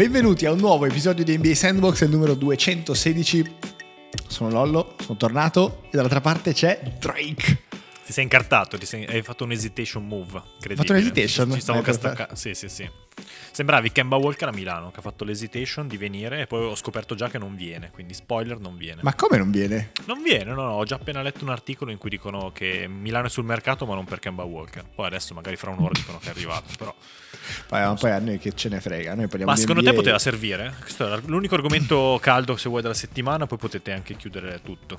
Benvenuti a un nuovo episodio di NBA Sandbox, il numero 216. Sono Lollo, sono tornato e dall'altra parte c'è Drake. Ti sei incartato, ti sei, hai fatto un hesitation move. Hai fatto un hesitation? Ci stavo castacando. Sì, sì, sì. Sembravi Kemba Walker a Milano, che ha fatto l'hesitation di venire e poi ho scoperto già che non viene, quindi spoiler non viene. Ma come non viene? Non viene, no, no, ho già appena letto un articolo in cui dicono che Milano è sul mercato ma non per Kemba Walker. Poi adesso magari fra un'ora dicono che è arrivato, però... Poi, poi a noi che ce ne frega, noi Ma secondo NBA... te poteva servire? Questo è l'unico argomento caldo se vuoi della settimana, poi potete anche chiudere tutto.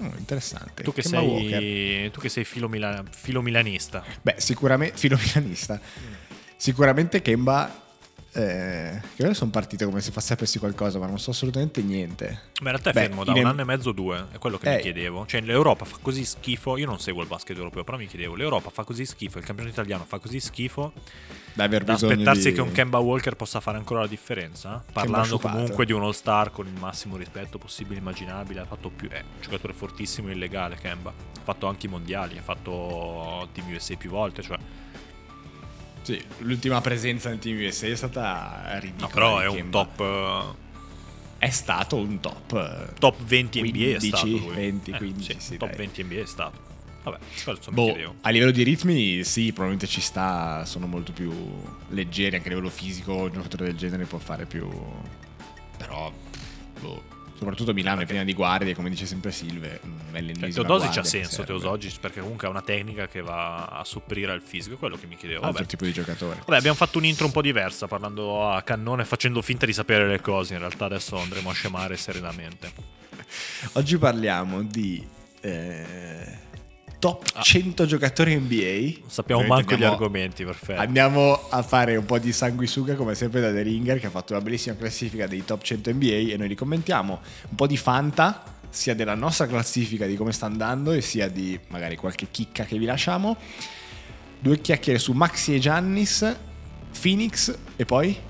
Oh, interessante. Tu che, sei, tu che sei filo, mila, filo milanista. Beh, sicuramente filo milanista. Mm. Sicuramente Kemba eh, che ora sono partito come se sapessi qualcosa, ma non so assolutamente niente. Ma in realtà è Beh, fermo da un anno e mezzo, due, è quello che eh, mi chiedevo. Cioè, l'Europa fa così schifo. Io non seguo il basket europeo, però mi chiedevo: l'Europa fa così schifo, il campionato italiano fa così schifo. Da, da aspettarsi di... che un Kemba Walker possa fare ancora la differenza. Parlando comunque di un all-star con il massimo rispetto possibile, immaginabile. Ha fatto più. È un giocatore fortissimo e illegale. Kemba ha fatto anche i mondiali, ha fatto Team USA più volte. Cioè sì, l'ultima presenza nel Team USA è stata ridicola. No, però è un top... È stato un top. Uh, top 20 15, NBA è stato lui. 20, 15, eh, sì, sì, top dai. 20 NBA è stato. Vabbè, boh, A livello di ritmi, sì, probabilmente ci sta. Sono molto più leggeri anche a livello fisico. Un giocatore del genere può fare più. Però, boh soprattutto Milano è piena di guardie, come dice sempre Silve. Mm, cioè, Teodosic ha senso, Teodosic, perché comunque ha una tecnica che va a sopprire il fisico, è quello che mi chiedevo. Altro tipo di giocatore. Vabbè, abbiamo fatto un'intro un po' diversa, parlando a cannone, facendo finta di sapere le cose. In realtà adesso andremo a scemare serenamente. Oggi parliamo di... Eh top 100 ah. giocatori NBA. Sappiamo manco andiamo, gli argomenti, perfetto. Andiamo a fare un po' di sanguisuga come sempre da The Ringer che ha fatto una bellissima classifica dei top 100 NBA e noi li commentiamo. Un po' di fanta, sia della nostra classifica di come sta andando e sia di magari qualche chicca che vi lasciamo. Due chiacchiere su Maxi e Giannis, Phoenix e poi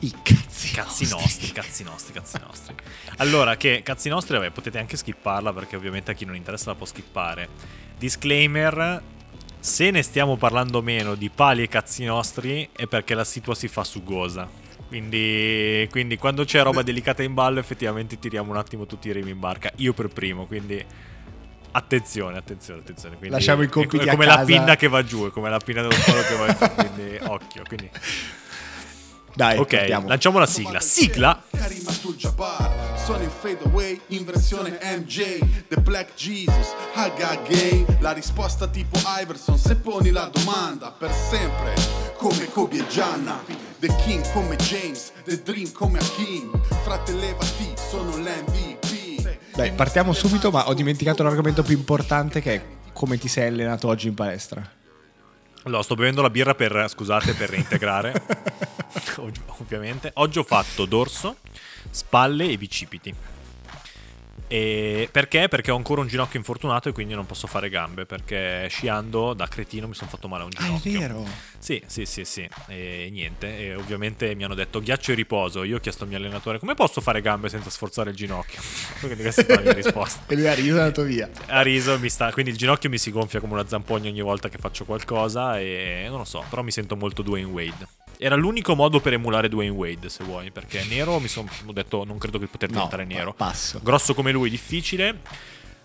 i cazzi, cazzi nostri. nostri. Cazzi nostri, cazzi nostri. Allora, che cazzi nostri, vabbè, potete anche skipparla perché ovviamente a chi non interessa la può skippare. Disclaimer, se ne stiamo parlando meno di pali e cazzi nostri è perché la situa si fa sugosa. Quindi, quindi quando c'è roba delicata in ballo effettivamente tiriamo un attimo tutti i remi in barca. Io per primo, quindi attenzione, attenzione, attenzione. Quindi Lasciamo i compiti è come la pinna che va giù, è come la pinna dello sparo che va giù, quindi occhio. Quindi dai, ok, partiamo. lanciamo la sigla. Sigla. Karim sono in fade away, in versione MJ, The Black Jesus, Haga Gay. La risposta tipo Iverson, se poni la domanda, per sempre, come Kobe e Gianna. The King come James, The Dream come Hakim. Fratellevati, sono l'MVP. Dai, partiamo subito, ma ho dimenticato l'argomento più importante che è come ti sei allenato oggi in palestra. Allora, sto bevendo la birra per, scusate, per reintegrare. Ovviamente. Oggi ho fatto dorso, spalle e bicipiti. E perché? Perché ho ancora un ginocchio infortunato e quindi non posso fare gambe. Perché sciando da cretino mi sono fatto male a un ginocchio. Ah, è vero? Sì, sì, sì, sì. E niente. E ovviamente mi hanno detto ghiaccio e riposo. Io ho chiesto al mio allenatore come posso fare gambe senza sforzare il ginocchio. Quindi questa è la mia risposta. e lui ha riso e è andato via. Ha riso, mi sta... quindi il ginocchio mi si gonfia come una zampogna ogni volta che faccio qualcosa. E non lo so, però mi sento molto Dwayne Wade. Era l'unico modo per emulare Dwayne Wade, se vuoi, perché nero mi sono detto non credo che poter diventare no, nero. Passo. Grosso come lui, difficile.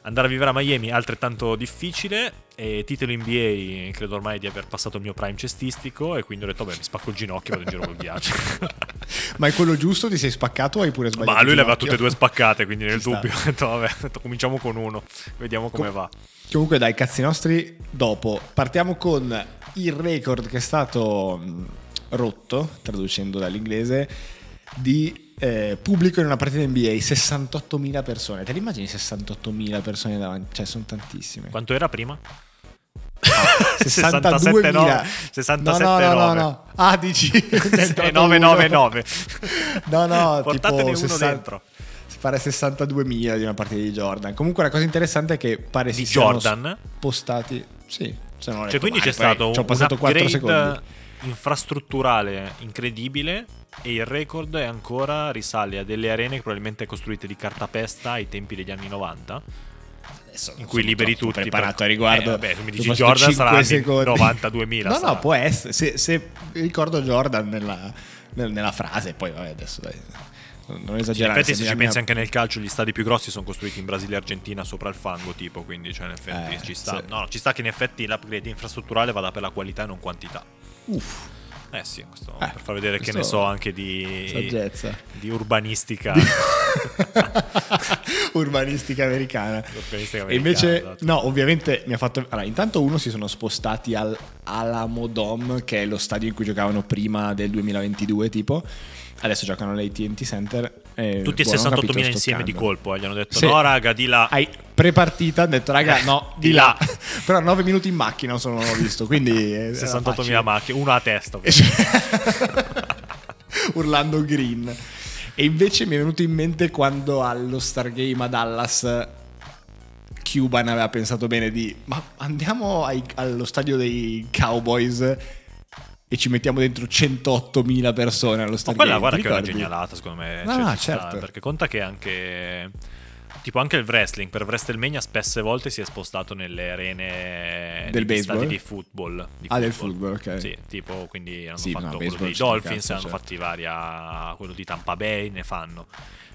Andare a vivere a Miami altrettanto difficile e titolo NBA credo ormai di aver passato il mio prime cestistico e quindi ho detto beh mi spacco il ginocchio e vado in giro col ghiaccio. Ma è quello giusto? Ti sei spaccato o hai pure sbagliato? Ma lui le aveva tutte e due spaccate quindi Ci nel sta. dubbio ho detto vabbè ho detto, cominciamo con uno, vediamo come Com- va. Comunque dai cazzi nostri dopo. Partiamo con il record che è stato rotto, traducendo dall'inglese, di eh, pubblico in una partita NBA, 68.000 persone. Te li immagini 68.000 persone davanti? Cioè, sono tantissime. Quanto era prima? 62.000 67 no, no, no, no, Ah, dici 999 No, no, Portatene tipo uno 60, dentro. Pare 62.000 di una partita di Jordan. Comunque la cosa interessante è che pare si Jordan? postati. Sì, cioè, quindi c'è stato un, un 4 secondi infrastrutturale incredibile e il record è ancora risale a delle arene probabilmente costruite di cartapesta ai tempi degli anni 90 Adesso In cui liberi tutti preparato per- a riguardo. Eh, vabbè, mi dici Jordan sarà secondi. 92.000 No, sarà. no, può essere. Se, se ricordo Jordan nella, nel- nella frase, poi vabbè, adesso dai. Non non In esagerare. effetti, se mi- ci pensi anche nel calcio, gli stadi più grossi sono costruiti in Brasile e Argentina sopra il fango, tipo. Quindi, cioè, in effetti Eh, ci sta. sì. No, ci sta che in effetti l'upgrade infrastrutturale vada per la qualità e non quantità. Uff, Eh sì, questo Eh, per far vedere che ne so anche di, saggezza. di urbanistica. Urbanistica americana. urbanistica E americana, invece, esatto. no, ovviamente mi ha fatto. Allora, intanto uno si sono spostati al Alamo Dome, che è lo stadio in cui giocavano prima del 2022, tipo. Adesso giocano all'ATT Center. e, Tutti e boh, non ho capito 68.000 sto insieme di colpo. eh, Gli hanno detto: Sì. No, raga, di là. Hai pre-partita, hanno detto, raga, no, di Di là. là. Però 9 minuti in macchina sono visto, quindi. era 68.000 facile. macchine, una a testa. urlando green. E invece mi è venuto in mente quando allo Stargame a Dallas Cuban aveva pensato bene di ma andiamo ai- allo stadio dei Cowboys e ci mettiamo dentro 108.000 persone allo Ma Stargame. quella guarda che è una genialata, secondo me. No, Cioè, no, ci sta, certo. perché conta che anche. Tipo anche il wrestling, per WrestleMania spesse volte si è spostato nelle arene Del baseball? di football. di Ah, del football, ok. Sì, tipo, quindi hanno Sì, no, fatto quello dei Dolphins, cazzo, hanno certo. fatti varia quello di Tampa Bay, ne fanno.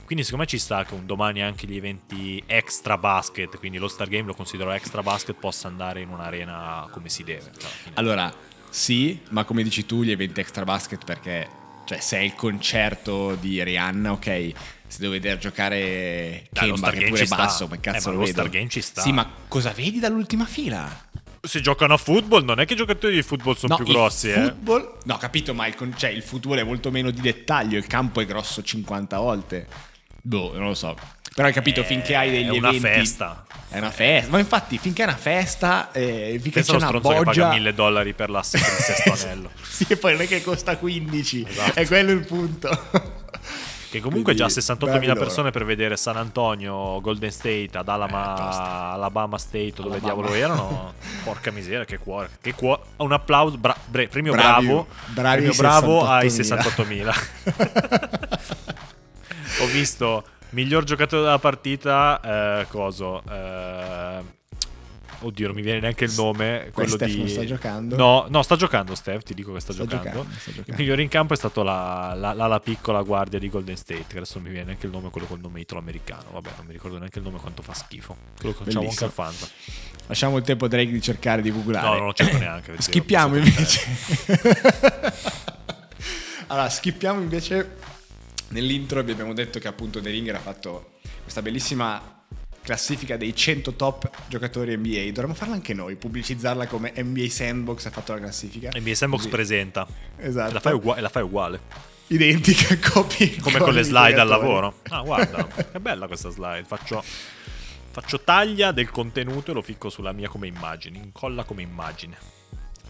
Quindi secondo me ci sta che un domani anche gli eventi extra basket, quindi lo Star Game lo considero extra basket, possa andare in un'arena come si deve. Cioè. Allora, sì, ma come dici tu, gli eventi extra basket perché cioè se è il concerto di Rihanna, ok, se devo vedere giocare Kemba che pure sta. basso, ma Eh, cazzo ma lo lo vedo. Star Game ci sta. Sì, ma cosa vedi dall'ultima fila? Se giocano a football, non è che i giocatori di football sono più il grossi, eh. football, No, capito, ma il, con- cioè, il football è molto meno di dettaglio, il campo è grosso 50 volte. Boh, non lo so. Però hai capito, finché hai degli è una eventi... festa. È una festa. Ma infatti, finché è una festa, eh, finché Pensa c'è una stronzo che boggia... paga 1000 dollari per l'assist del sesto anello. sì, e poi non è che costa 15, Esatto. è quello il punto. Che comunque Quindi, già 68.000 bravi loro. persone per vedere San Antonio, Golden State, ad Alama, Eh. Alabama State, o dove Alabama. diavolo erano. Porca miseria, che cuore. Che cuore. Un applauso, bra- bre- premio Bravi- bravo. bravi premio bravo ai 68.000. 68.000. Ho visto miglior giocatore della partita, eh, coso. eh, Oddio, non mi viene neanche il nome. Quello Steph di... non sta giocando? No, no, sta giocando Steph, ti dico che sta, Sta giocando. giocando, sta giocando. Il migliore in campo è stato la, la, la- la piccola guardia di Golden State, che adesso non mi viene neanche il nome, quello col nome italo-americano. Vabbè, non mi ricordo neanche il nome quanto fa schifo. Quello che facciamo anche al Fanta. Lasciamo il tempo Drake di cercare di googlare. No, non lo cerco neanche. Schippiamo invece. allora, skippiamo invece. Nell'intro vi abbiamo detto che appunto The Ringer ha fatto questa bellissima classifica dei 100 top giocatori NBA. Dovremmo farla anche noi, pubblicizzarla come NBA Sandbox ha fatto la classifica. NBA Sandbox Così. presenta. Esatto. La fai, ugua- e la fai uguale. Identica copia. Come con le slide al lavoro. Ah, guarda, che bella questa slide. Faccio, faccio taglia del contenuto e lo ficco sulla mia come immagine. Incolla come immagine.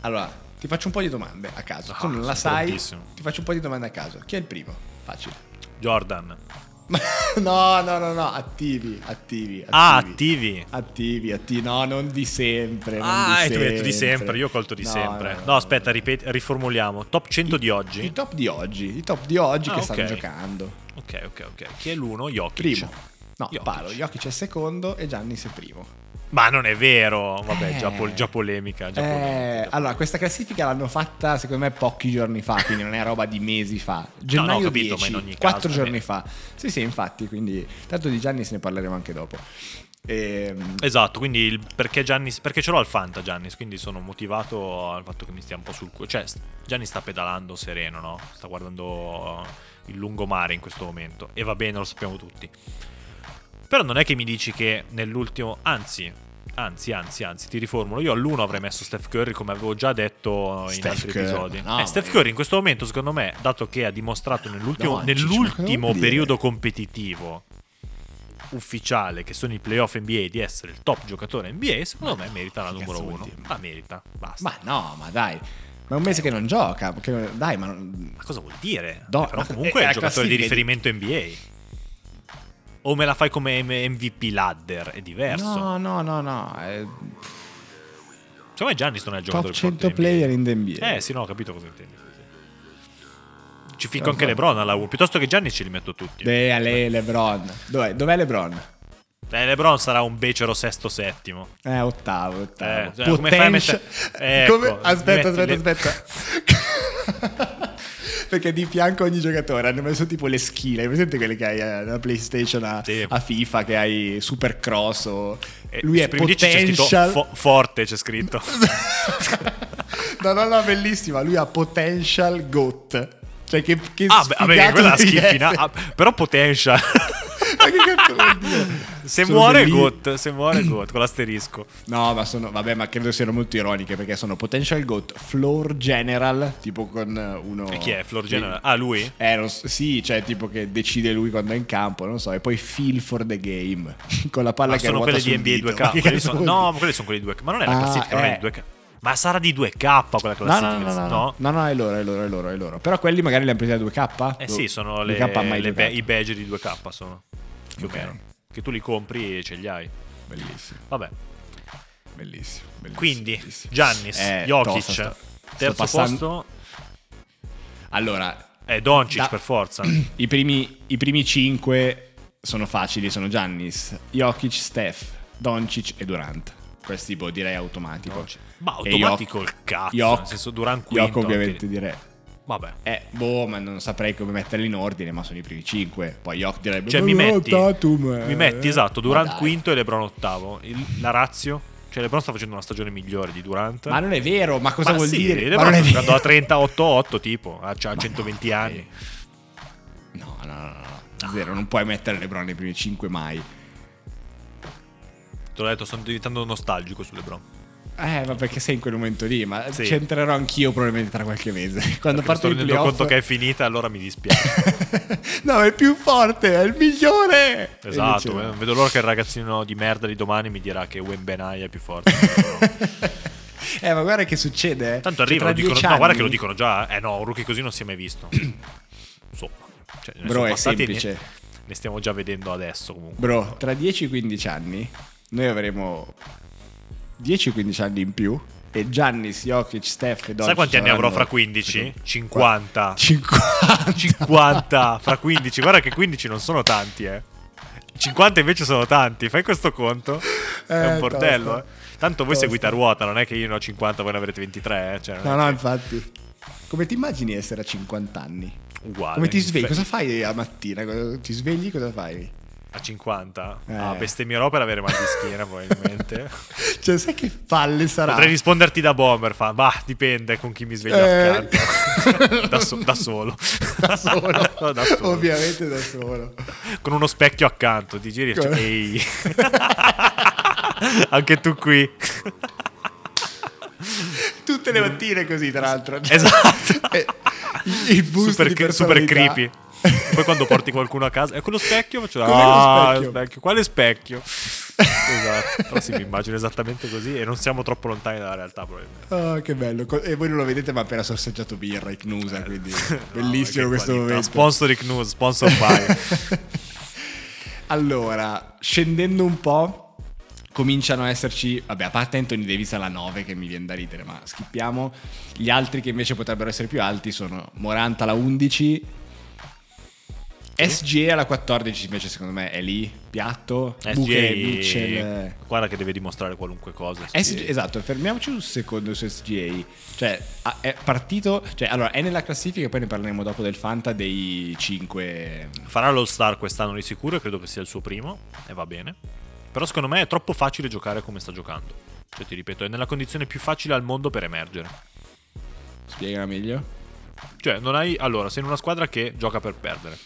Allora, ti faccio un po' di domande a caso. Ah, tu non la sai. Ti faccio un po' di domande a caso. Chi è il primo? Facile. Jordan. no, no, no, no, attivi, attivi, attivi. Ah, attivi. Attivi, attivi, no, non di sempre. non Ah, di tu hai detto di sempre, io ho colto di No, sempre. no, No, no, aspetta, ripeti- riformuliamo. Top 100 di oggi. I top di oggi, i top di oggi Ah, che ok. stanno giocando. Ok, ok, ok. Chi è l'uno? Jokic. Primo. No, Jokic. Paolo, Jokic è secondo e Giannis è primo. Ma non è vero. Vabbè, Eh. già, pol- già polemica. Già Eh, polemica, allora, questa classifica l'hanno fatta secondo me pochi giorni fa, quindi non è roba di mesi fa. Gennaio ho capito, 10, ma in ogni caso, quattro giorni fa. Sì, sì, infatti, quindi tanto di Giannis ne parleremo anche dopo. Ehm, Esatto, quindi il- perché Giannis, perché ce l'ho al Fanta Giannis, quindi sono motivato al fatto che mi stia un po' sul culo. Cioè, Giannis sta pedalando sereno, no? Sta guardando il lungomare in questo momento e va bene, lo sappiamo tutti. Però non è che mi dici che nell'ultimo, anzi, anzi, anzi, anzi, ti riformulo, io all'uno avrei messo Steph Curry come avevo già detto in Steph altri Curry, episodi. no, Eh, Steph ma- Curry in questo momento, secondo me, dato che ha dimostrato nell'ultimo, No, ma nell'ultimo periodo competitivo ufficiale che sono i playoff NBA di essere il top giocatore NBA, secondo me merita la numero cazzo vuol uno. dire? Ma merita, basta. ma no, ma dai. Ma è un mese che non gioca. Perché, dai, ma Ma cosa vuol dire? No, Eh, però no, comunque è è la il giocatore di riferimento NBA. O me la fai come MVP ladder, è diverso. No, no, no, no. È Secondo me Giannis non è il top giocatore più 100 forte NBA. player in the NBA. Eh sì, no, ho capito cosa intendi. Ci ficco anche LeBron alla 1. Piuttosto che Giannis ce li metto tutti. Beh, Ale, LeBron. Dov'è, dov'è LeBron? Eh, LeBron sarà un becero sesto settimo. Eh, ottavo, ottavo. Eh, cioè, come fai a Potential- mettere- Ecco, Come- Aspetta, aspetta, aspetta. Perché di fianco a ogni giocatore hanno messo tipo le skill. Hai presente quelle che hai eh, nella PlayStation a, Sì. a FIFA che hai Super Cross o... Eh, Lui è potential. fo- forte, c'è scritto. no, no, no, bellissima. Lui ha potential GOAT. Cioè che, che ah, beh, quella è finale. Ah, però potential. Ma che dire? se Sono muore belli- GOAT, se muore GOAT con l'asterisco. No, ma sono, vabbè, ma credo siano molto ironiche perché sono potential GOAT, floor general, tipo con uno... E chi è? Floor General? Ah, lui? Eh, non sì, cioè tipo che decide lui quando è in campo, non so, e poi feel for the game, con la palla Ma che sono quelle di NBA dito. Ma che 2K. quelli cazzo sono- no, ma quelli sono quelli 2K. Ma non è la Ah, classifica, non è eh. di 2K. Ma sarà di 2K quella No, classifica. no, no, no, no, no, no, è loro, è loro, è loro, è loro. Però quelli magari li hanno presi da 2K? Eh sì, sono le, 2K ha mai le be- i badge di 2K sono. Più o meno. Che tu li compri e ce li hai. Bellissimo, Vabbè. bellissimo, bellissimo. Quindi, bellissimo. Giannis, Eh, Jokic, tosta, sto- sto terzo passando- posto Allora, è Doncic Da- per forza. i primi, i primi 5 sono facili, sono Giannis, Jokic, Steph, Doncic e Durant. Questo tipo direi automatico. Ma automatico Yok- il cazzo, Yok- nel senso Durant quinto. Yok ovviamente direi. Vabbè. Eh, boh, ma non saprei come metterli in ordine, ma sono i primi 5. Poi Yok direbbe... Cioè, "Ma mi no, metti, Tatum, eh." mi metti esatto, Durant Ma quinto e LeBron ottavo. Il- la razio? Cioè, LeBron sta facendo una stagione migliore di Durant. Ma non è vero, ma cosa Ma vuol sì, dire? Ma LeBron non è sta giocando a 38-8 tipo, ha c'ha 120 anni. No, no, no, no. Zero, non puoi mettere LeBron nei primi 5 mai. Te l'ho detto, sto diventando nostalgico su LeBron. Eh, ma perché sei in quel momento lì? Ma Sì. ci entrerò anch'io probabilmente tra qualche mese. Quando mi parto sto i rendendo playoff... conto che è finita, allora mi dispiace. no, è più forte, è il migliore. Esatto, eh, no. vedo l'ora che il ragazzino di merda di domani mi dirà che Wembenai è più forte. Eh, ma guarda che succede. eh. Tanto Che arriva, tra lo dicono, dieci no, guarda anni- che lo dicono già. Eh no, un rookie così non si è mai visto. Insomma, cioè, Bro, è semplice. Ne, ne stiamo già vedendo adesso comunque. Bro, tra 10-15 anni noi avremo 10-15 anni in più e Giannis, Jokic, Steph e Doncic Sai quanti anni avrò fra 15? 50. 50. 50 fra 15. Guarda che 15 non sono tanti, eh. 50 invece sono tanti. Fai questo conto? È Eh, un bordello, tosta. eh. Tanto voi Tosta. seguite a ruota, non è che io ne ho 50 voi ne avrete 23, eh. Cioè, No, no, che- infatti. Come ti immagini essere a 50 anni? Uguale. Come ti svegli? Cosa fai a mattina? Ti svegli? Cosa fai? A 50? Eh. Ah, bestemmierò per avere mal di schiena, probabilmente. Cioè, sai che palle sarà? Potrei risponderti da bomber, fa. Bah, dipende con chi mi sveglio Eh. da, so- da solo. da solo. Da solo. Ovviamente da solo. Con uno specchio accanto, ti giri e ehi. Anche tu qui. Tutte le mattine così, tra l'altro. Esatto. Eh, il- il boost super, super creepy. Poi quando porti qualcuno a casa, è quello specchio? Faccio, Com'è lo ah, specchio?" specchio. Quale specchio? esatto. Però sì, mi immagino esattamente così e non siamo troppo lontani dalla realtà, probabilmente. Ah, che bello. E voi non lo vedete, ma ha appena sorseggiato birra, Icnusa, quindi No, bellissimo questo qualità. momento. Sponsoric News, sponsor by. Allora, scendendo un po', cominciano a esserci, vabbè, a parte Anthony Davis alla 9 che mi viene da ridere, ma schippiamo. Gli altri che invece potrebbero essere più alti sono Morant alla 11, SGA alla 14 invece secondo me è lì, piatto, Mitchell... eh. Guarda che deve dimostrare qualunque cosa. SG esatto, fermiamoci un secondo su SGA. Cioè, è partito. Cioè, allora, è nella classifica, poi ne parleremo dopo del Fanta dei 5. Farà l'All Star quest'anno di sicuro e credo che sia il suo primo e va bene. Però secondo me è troppo facile giocare come sta giocando. Cioè ti ripeto, è nella condizione più facile al mondo per emergere. Spiega meglio. Cioè, non hai. Allora, sei in una squadra che gioca per perdere.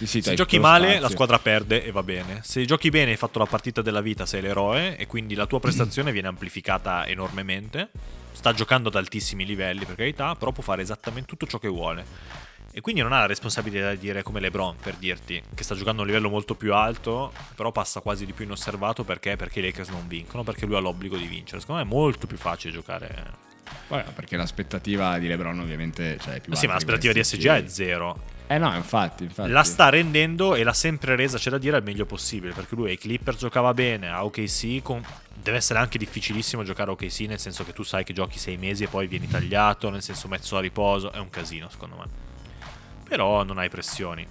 Sì, sì, Se giochi male, spazio. la squadra perde e va bene. Se giochi bene, hai fatto la partita della vita, sei l'eroe e quindi la tua prestazione viene amplificata enormemente. Sta giocando ad altissimi livelli, per carità, però può fare esattamente tutto ciò che vuole. E quindi non ha la responsabilità di dire come LeBron, per dirti, che sta giocando a un livello molto più alto, però passa quasi di più inosservato perché? Perché i Lakers non vincono, perché lui ha l'obbligo di vincere. Secondo me è molto più facile giocare. Vabbè, perché l'aspettativa di LeBron, ovviamente, cioè, è più Sì, ma l'aspettativa di SGA è zero. Eh no, infatti, infatti. La sta rendendo e l'ha sempre resa, c'è da dire, al meglio possibile. Perché lui ai Clipper giocava bene, a OKC con- deve essere anche difficilissimo giocare a OKC, nel senso che tu sai che giochi sei mesi e poi vieni tagliato, nel senso mezzo a riposo, è un casino secondo me. Però non hai pressioni.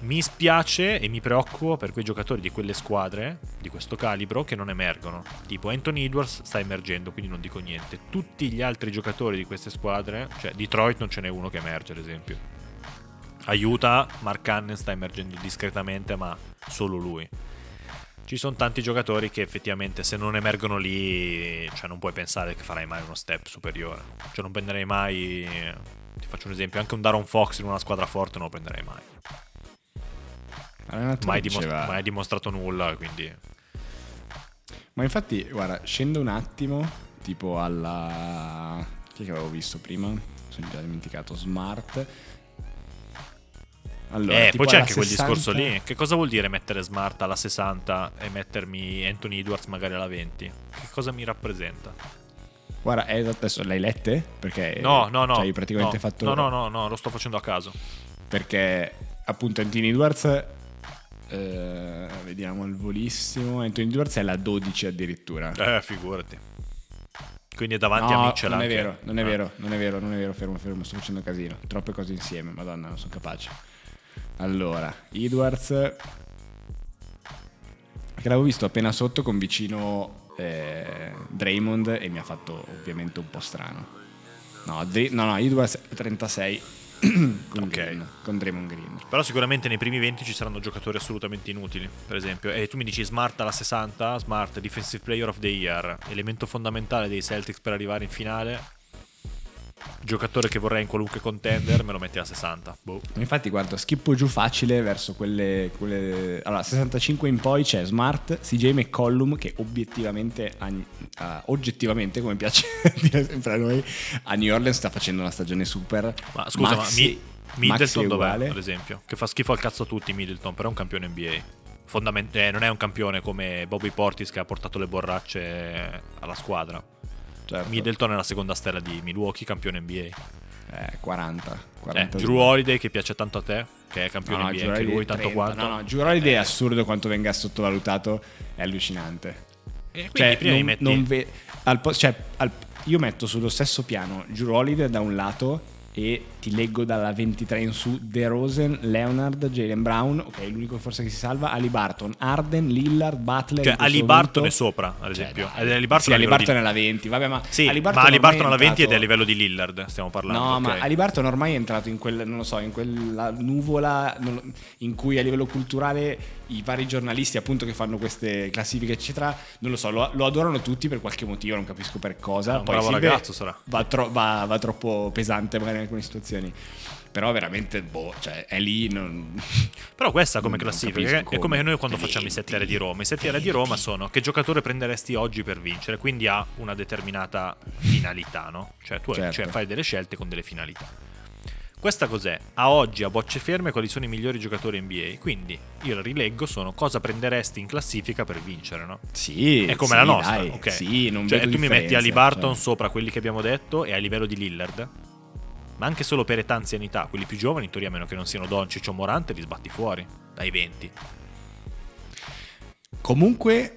mi spiace e mi preoccupo per quei giocatori di quelle squadre di questo calibro che non emergono. Tipo Anthony Edwards sta emergendo, quindi non dico niente. Tutti gli altri giocatori di queste squadre, cioè Detroit non ce n'è uno che emerge, ad esempio. Aiuta, Mark Cannon sta emergendo discretamente, ma solo lui. Ci sono tanti giocatori che effettivamente se non emergono lì, cioè non puoi pensare che farai mai uno step superiore. Cioè non prenderei mai, ti faccio un esempio, anche un Daron Fox in una squadra forte non lo prenderei mai. Mai, dimostra- mai dimostrato nulla, quindi... Ma infatti, guarda, scendo un attimo, tipo alla... Che avevo visto prima? Sono già dimenticato, Smart. Allora, eh, poi c'è anche 60... quel discorso lì. Che cosa vuol dire mettere Smart alla 60 e mettermi Anthony Edwards magari alla 20? Che cosa mi rappresenta? Guarda, eh, adesso l'hai lette? Perché no, no, no. Cioè, hai praticamente no, fatto. No, no, no, no, lo sto facendo a caso. Perché appunto Anthony Edwards. Eh, vediamo al volissimo. Anthony Edwards è la 12 addirittura. Eh, figurati. Quindi è davanti no, a Mitchell non anche. è vero, non è eh. vero, non è vero, non è vero, fermo, fermo, sto facendo casino. Troppe cose insieme, madonna, non sono capace. Allora, Edwards che l'avevo visto appena sotto con vicino eh, Draymond e mi ha fatto ovviamente un po' strano. No, Dr- no, no, Edwards 36 con, Ok. Green, con Draymond Green. Però sicuramente nei primi 20 ci saranno giocatori assolutamente inutili. Per esempio, e tu mi dici Smart alla 60, Smart Defensive Player of the Year, elemento fondamentale dei Celtics per arrivare in finale. Giocatore che vorrei in qualunque contender, me lo metti alla 60. Boh. Infatti, guarda, schippo giù facile verso quelle, quelle... Allora, 65 in poi c'è Smart, CJ McCollum, che obiettivamente, a- a- oggettivamente, come piace dire sempre a noi, a New Orleans sta facendo una stagione super. Ma scusa, Maxi- ma Mi- Middleton dov'è, ad esempio? Che fa schifo al cazzo a tutti Middleton, però è un campione NBA. Fondament- eh, non è un campione come Bobby Portis che ha portato le borracce alla squadra. Certo. Middleton è la seconda stella di Milwaukee, campione NBA. Eh, 40. Eh, 42. Drew Holiday che piace tanto a te, che è campione No, no, NBA Drew anche lui, tanto 30. quanto. No, no, Drew Holiday è Eh, assurdo quanto venga sottovalutato, è allucinante. E quindi Cioè, prima non, metti... non ve- al po- cioè, al- io metto sullo stesso piano Drew Holiday da un lato e ti leggo dalla 23 in su De Rosen, Leonard, Jalen Brown, ok, l'unico forse che si salva, Ali Barton, Arden, Lillard, Butler. Cioè, Ali Barton è sopra, ad Cioè, esempio. Ed Ali Barton sì, Ali Barton di- è alla 20, vabbè, ma Sì, Ali ma Barton Ali ormai Barton è alla 20 ed è a entrato- livello di Lillard, stiamo parlando. No, ma ok. Ali Barton ormai è entrato in quel, non lo so, in quella nuvola in cui a livello culturale i vari giornalisti appunto che fanno queste classifiche eccetera, non lo so, lo, lo adorano tutti per qualche motivo, non capisco per cosa. Ah, Poi bravo Silve ragazzo sarà. Va, tro- va- va troppo pesante magari in alcune situazioni. Però veramente, boh, cioè è lì... Non... Però questa come classifica capisco è come come. noi quando facciamo i 20, 7 di Roma. I 7 di Roma sono che giocatore prenderesti oggi per vincere, quindi ha una determinata finalità, no? Cioè tu Certo. cioè, fai delle scelte con delle finalità. Questa cos'è? A oggi, a bocce ferme, quali sono i migliori giocatori NBA? Quindi io la rileggo, sono cosa prenderesti in classifica per vincere, no? Sì, È come sì, la nostra, dai, ok? Sì, non cioè, tu mi metti Ali Barton cioè. sopra quelli che abbiamo detto e a livello di Lillard. Ma anche solo per età anzianità, quelli più giovani, in teoria, a meno che non siano Doncic o Morante, li sbatti fuori dai 20. Comunque...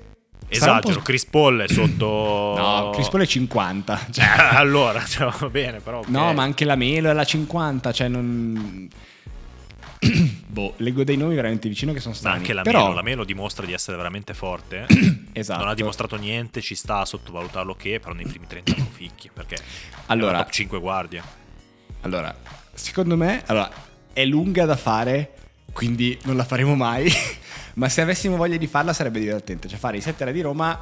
Esagero, Chris Paul è sotto. No, Chris Paul è 50. Eh, Cioè, allora, cioè, va bene, però. ok. No, ma anche la Melo è la 50, cioè non... boh, leggo dei nomi veramente vicino che sono Ma strani. anche la Però, Melo, la Melo dimostra di essere veramente forte. Esatto. Non ha dimostrato niente, ci sta a sottovalutarlo che, però nei primi 30 non ficchi, perché Allora- è una top 5 guardie. Allora, secondo me, allora, è lunga da fare, quindi non la faremo mai. Ma se avessimo voglia di farla sarebbe divertente. Cioè fare i 7 di Roma,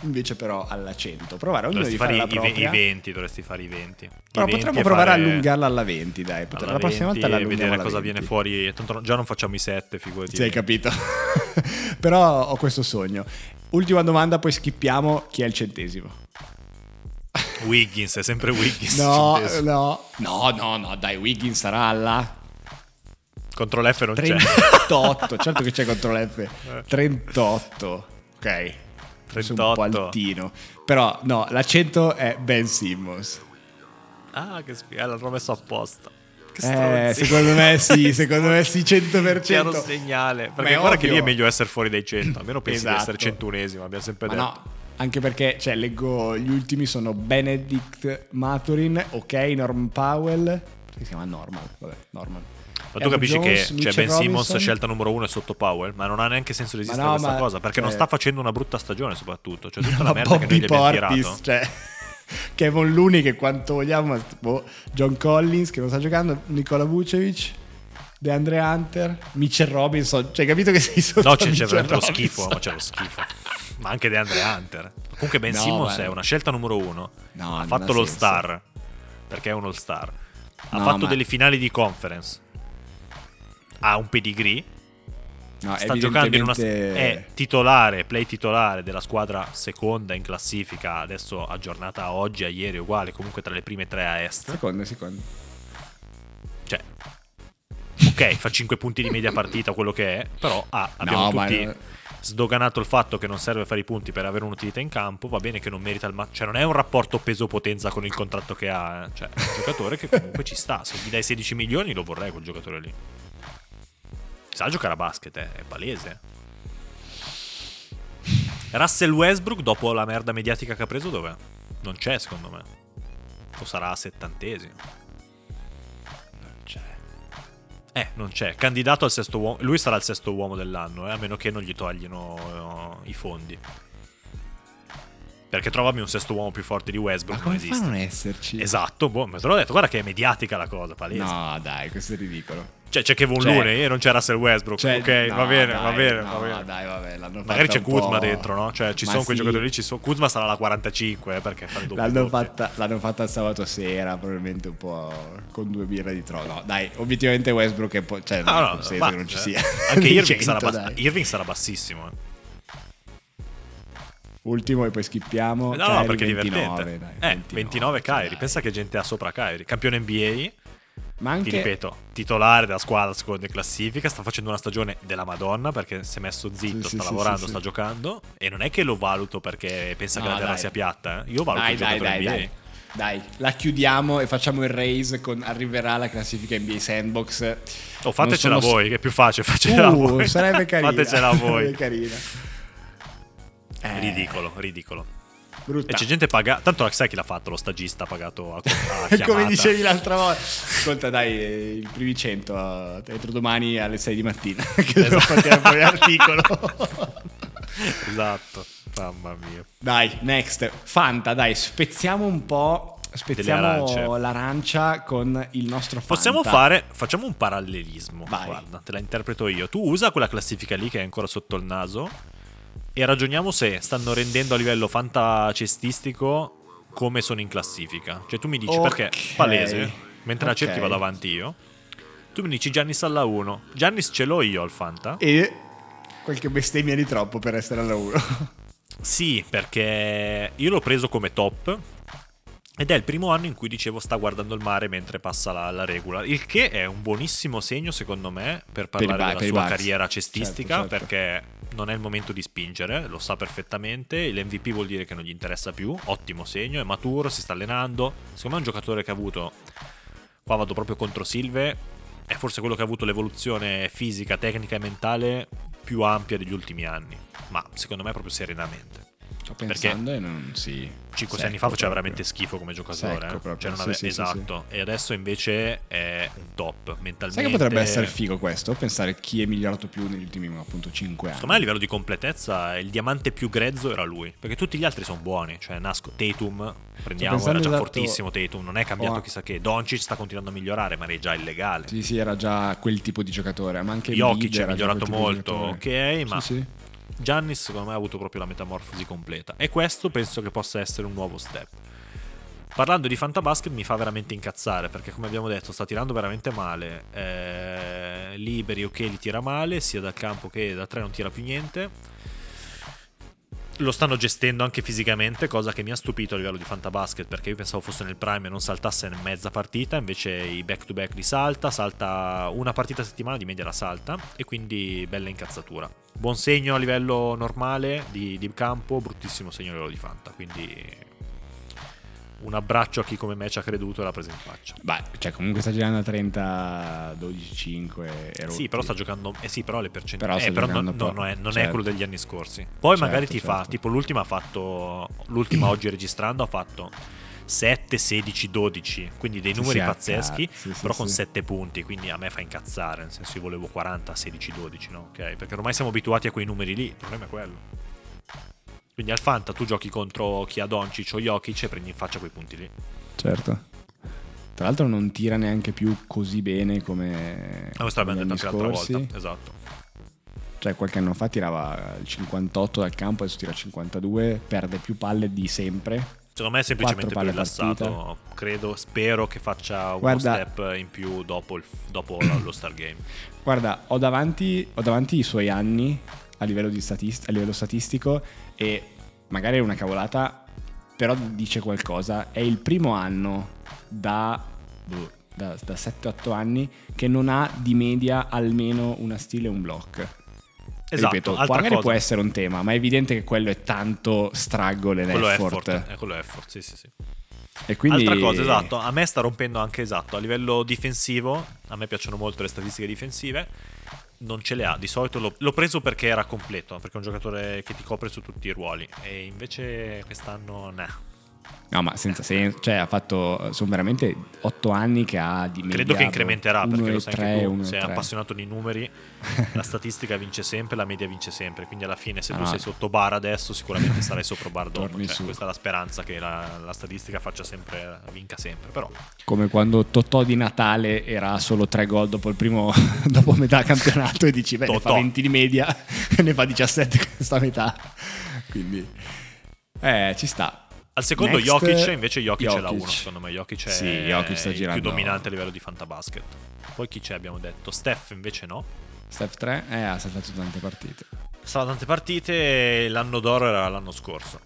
invece però alla 100. Provare ognuno Dovresti di fare la i, i, propria. i 20, dovresti fare i 20. I Però 20 potremmo provare a allungarla alla 20, dai. Alla la prossima 20 volta la allunghiamo vedere alla cosa 20. viene fuori. Tanto già non facciamo i 7, figurati. Sì, hai capito. però ho questo sogno. Ultima domanda, poi skippiamo. Chi è il centesimo? Wiggins, è sempre Wiggins. No, no, no, no, no, dai, Wiggins sarà alla Contro l'F non c'è. 38. certo che c'è contro l'F. 38. Ok. Forse Un po' 38. altino. Però no, la 100 è Ben Simmons. Ah, che spiega, l'hanno messo apposta. Eh, secondo me sì, secondo me sì, 100%. Chiaro segnale. Perché guarda che lì è meglio essere fuori dai 100. Almeno pensi Esatto. di essere centunesimo, abbiamo sempre Ma detto. no, anche perché, cioè, leggo gli ultimi sono Benedict Maturin, ok, Norm Powell, Si chiama Normal, vabbè, Normal. Ma tu capisci Jones, che cioè, Ben Simmons Robinson? scelta numero uno è sotto Powell? Ma non ha neanche senso di Ma esistere no, questa ma- cosa. Perché non cioè- sta facendo una brutta stagione, soprattutto. Cioè, tutta la merda che noi Bobby gli abbiamo Portis, tirato. cioè Kevin Looney che quanto vogliamo, ma boh, John Collins che non sta giocando, Nicola Vucevic, DeAndre Hunter, Mitchell Robinson, cioè hai capito che sei sotto No, c'è, c'è veramente lo schifo. Ma c'è lo schifo. Ma anche DeAndre Hunter. Comunque, Ben No, Simmons è una scelta numero uno. No, ha non fatto l'All. Star. Perché è un All Star. Ha No, fatto ma- delle finali di conference. Ha un pedigree. No, sta giocando in una è titolare, play titolare della squadra seconda in classifica, adesso aggiornata a oggi, a ieri uguale, comunque tra le prime tre a est. Secondo, secondo. Cioè Ok, fa 5 punti di media partita, quello che è, però ah, abbiamo No, ma- tutti sdoganato il fatto che non serve fare i punti per avere un'utilità in campo, va bene che non merita il ma- cioè non è un rapporto peso-potenza con il contratto che ha, eh. cioè è un giocatore che comunque ci sta, se gli dai 16 milioni lo vorrei quel giocatore lì. Sa giocare a basket, eh, è palese. Russell Westbrook, dopo la merda mediatica che ha preso, dov'è? Non c'è, secondo me. O sarà a settantesimo. Cioè, Eh, non c'è. Candidato al sesto uomo. Lui sarà il sesto uomo dell'anno, eh, a meno che non gli toglino eh, i fondi. Perché trovami un sesto uomo più forte di ma Westbrook, non come a esiste. non esserci? Esatto, boh, ma te l'ho detto, guarda che è mediatica la cosa, palese. No, dai, questo è ridicolo. Cioè, c'è Kevin Cioè- Looney e non c'è Russell Westbrook. Cioè, ok, no, va bene, dai, va bene, no, va bene. dai, vabbè, Magari c'è un Kuzma dentro, no? Cioè, ci Ma sono quei sì. giocatori lì. Ci sono... Kuzma sarà la 45, eh, perché fa L'hanno fatta, l'hanno fatta sabato sera, probabilmente un po' con due birre di troppo. No, dai, obiettivamente Westbrook è po- cioè, No, non no, ma- che non ci eh, sia. Anche Irving, 100, sarà, dai. Irving sarà bassissimo. eh. Ultimo e poi schippiamo. No, no, Kyrie, perché è 29, divertente. dai, eh, 29, Kyrie. dai. Pensa che gente ha sopra Kyrie. Campione NBA. Ma anche Ti ripeto, titolare della squadra seconda in classifica. Sta facendo una stagione della Madonna perché si è messo zitto, Sì, sta sì, lavorando, sì, sta sì. giocando. E non è che lo valuto perché pensa che No, la terra dai. sia piatta. eh. Io valuto Dai, il dai, giocatore dai, NBA. dai. Dai, la chiudiamo e facciamo il raise con arriverà la classifica NBA Sandbox. O fatecela sono- voi, che è più facile. Facela Uh, voi. sarebbe carina. Fatecela voi. Sarebbe carina. Eh, Ridicolo, ridicolo. Brutta. E c'è gente pagata. Tanto sai chi l'ha fatto? Lo stagista pagato a, a Come dicevi l'altra volta. Ascolta, dai, eh, i primi 100 eh, entro domani alle 6 di mattina. che devo Esatto. fare fuori l'articolo. Esatto. Mamma mia. dai, next. Fanta, dai, spezziamo un po'. Spezziamo l'arancia con il nostro Fanta. Possiamo fare, facciamo un parallelismo. Vai. Guarda, te la interpreto io. Tu usa quella classifica lì che è ancora sotto il naso e ragioniamo se stanno rendendo a livello fantacestistico come sono in classifica. Cioè tu mi dici Ok. perché palese, mentre la Ok. cerchi vado avanti io. Tu mi dici Giannis alla 1. Giannis ce l'ho io al Fanta? E qualche bestemmia di troppo per essere alla 1. Sì, perché io l'ho preso come top. Ed è il primo anno in cui dicevo sta guardando il mare mentre passa la, la regola. Il che è un buonissimo segno, secondo me, per parlare Ba- della per sua carriera cestistica. Certo, certo. Perché non è il momento di spingere, lo sa perfettamente. L'MVP vuol dire che non gli interessa più. Ottimo segno, è maturo, si sta allenando. Secondo me è un giocatore che ha avuto. Qua vado proprio contro Silve. È forse quello che ha avuto l'evoluzione fisica, tecnica e mentale più ampia degli ultimi anni. Ma secondo me proprio serenamente. Sto Perché pensando e non si. 5-6 anni fa faceva veramente schifo come giocatore. Secco eh. proprio, Cioè non sì, ave- sì, sì, esatto. E adesso invece è un top mentalmente. Sai che potrebbe essere figo questo? Pensare chi è migliorato più negli ultimi appunto 5 anni. Secondo me a livello di completezza il diamante più grezzo era lui. Perché tutti gli altri sono buoni. Cioè Nasco, Tatum, prendiamo, era già esatto- fortissimo Tatum. Non è cambiato Oh. chissà che. Doncic sta continuando a migliorare, ma è già illegale. Sì, sì, era già quel tipo di giocatore. Ma anche Jokic è migliorato molto, ok, ma Sì, sì. Giannis secondo me ha avuto proprio la metamorfosi completa e questo penso che possa essere un nuovo step. Parlando di Fantabasket mi fa veramente incazzare perché come abbiamo detto sta tirando veramente male, eh, liberi ok li tira male, sia dal campo che da tre non tira più niente. Lo stanno gestendo anche fisicamente, cosa che mi ha stupito a livello di Fantabasket perché io pensavo fosse nel prime e non saltasse in mezza partita, invece i back to back li salta, salta una partita a settimana di media la salta e quindi bella incazzatura. Buon segno a livello normale di, di campo, bruttissimo segno a livello di Fanta, quindi un abbraccio a chi come me ci ha creduto e l'ha presa in faccia. Beh, cioè comunque sta girando a 30, 12, 5 e Sì, però sta giocando. Eh sì, però le percentuali. Però eh, però non, giocando non è, non è Certo. quello degli anni scorsi. Poi Certo, magari ti fa. certo. Tipo, l'ultima ha fatto. L'ultima oggi registrando ha fatto 7, 16, 12, quindi dei numeri Sì, sì, pazzeschi, sì, sì, però con sì. 7 punti, quindi a me fa incazzare, nel senso io volevo 40, 16, 12, no? Ok, perché ormai siamo abituati a quei numeri lì, il problema è quello. Quindi al Fanta tu giochi contro chi ha Doncic o Jokic e prendi in faccia quei punti lì. Certo. Tra l'altro non tira neanche più così bene come Ah, questo l'abbiamo detto anche l'altra volta, esatto. Cioè qualche anno fa tirava il 58 dal campo, adesso tira il 52, perde più palle di sempre. Secondo me è semplicemente più rilassato. Credo, spero che faccia uno Guarda- step in più dopo, il, dopo lo Star Game. Guarda, ho davanti, ho davanti i suoi anni a livello, di statist- a livello statistico e magari è una cavolata, però dice qualcosa. È il primo anno da, boh, da, da 7-8 anni che non ha di media almeno una stile e un block. Esatto, Ripeto, magari cosa. può essere un tema, ma è evidente che quello è tanto struggle ed quello è effort. effort, eh, quello è effort, sì, sì, sì. E quindi... Altra cosa, esatto, a me sta rompendo anche esatto, a livello difensivo, a me piacciono molto le statistiche difensive, non ce le ha, di solito l'ho, l'ho preso perché era completo, perché è un giocatore che ti copre su tutti i ruoli, e invece quest'anno nah. No, ma senza senso, cioè ha fatto, sono veramente 8 anni che ha di media Credo che incrementerà, perché lo sai 1,3, anche tu, sei 1,3. appassionato di numeri, la statistica vince sempre, la media vince sempre, quindi alla fine se Ah, tu no. sei sotto bar adesso sicuramente sarai sopra bar dopo, cioè, questa è la speranza che la, la statistica faccia sempre, vinca sempre, però Come quando Totò di Natale era solo 3 gol dopo il primo dopo metà campionato e dici, beh, ne fa Totò. 20 di media ne fa 17 questa metà. Quindi eh, ci sta. Al secondo Next, Jokic invece Jokic, è la Jokic. 1 secondo me. Jokic è Sì, Jokic sta girando. più dominante a livello di fantabasket. Poi chi c'è abbiamo detto? Steph invece no. Steph 3 eh, ha saltato tante partite. stava tante partite l'anno d'oro era l'anno scorso.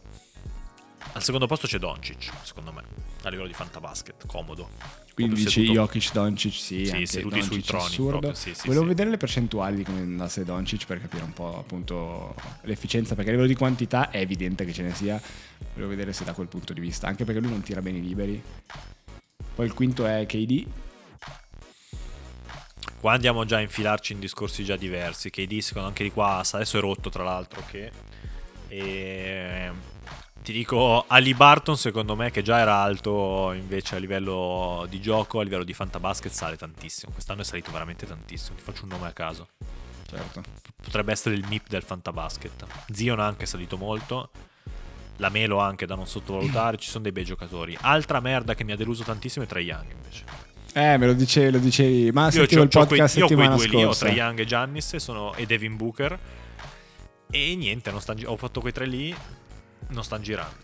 Al secondo posto c'è Doncic secondo me a livello di fantabasket comodo Quindi seduto- Jokic, Doncic, sì, Sì, anche seduti Doncic sui troni assurdo. sì, sì, Volevo vedere le percentuali di come andasse Doncic per capire un po' appunto l'efficienza, perché a livello di quantità è evidente che ce ne sia. Volevo vedere se da quel punto di vista, anche perché lui non tira bene i liberi. Poi il quinto è KD, Qua andiamo già a infilarci in discorsi già diversi. Che secondo anche di qua adesso è rotto, tra l'altro. Che e... ti dico Ali Barton, secondo me, che già era alto invece a livello di gioco, a livello di fantabasket, sale tantissimo. Quest'anno è salito veramente tantissimo. Ti faccio un nome a caso. certo. Potrebbe essere il MIP del fantabasket. Zion anche è salito molto. La Melo anche da non sottovalutare. Ci sono dei bei giocatori. Altra merda che mi ha deluso tantissimo è Trae Young invece. Eh, me lo dicevi, lo dicevi, ma Io sentivo c'ho- il c'ho quei- podcast io ho quei settimana due lì, ho scorsa. Trae Young e Giannis e, sono- e Devin Booker. E niente, non stan gi- ho fatto quei tre lì, non stanno girando.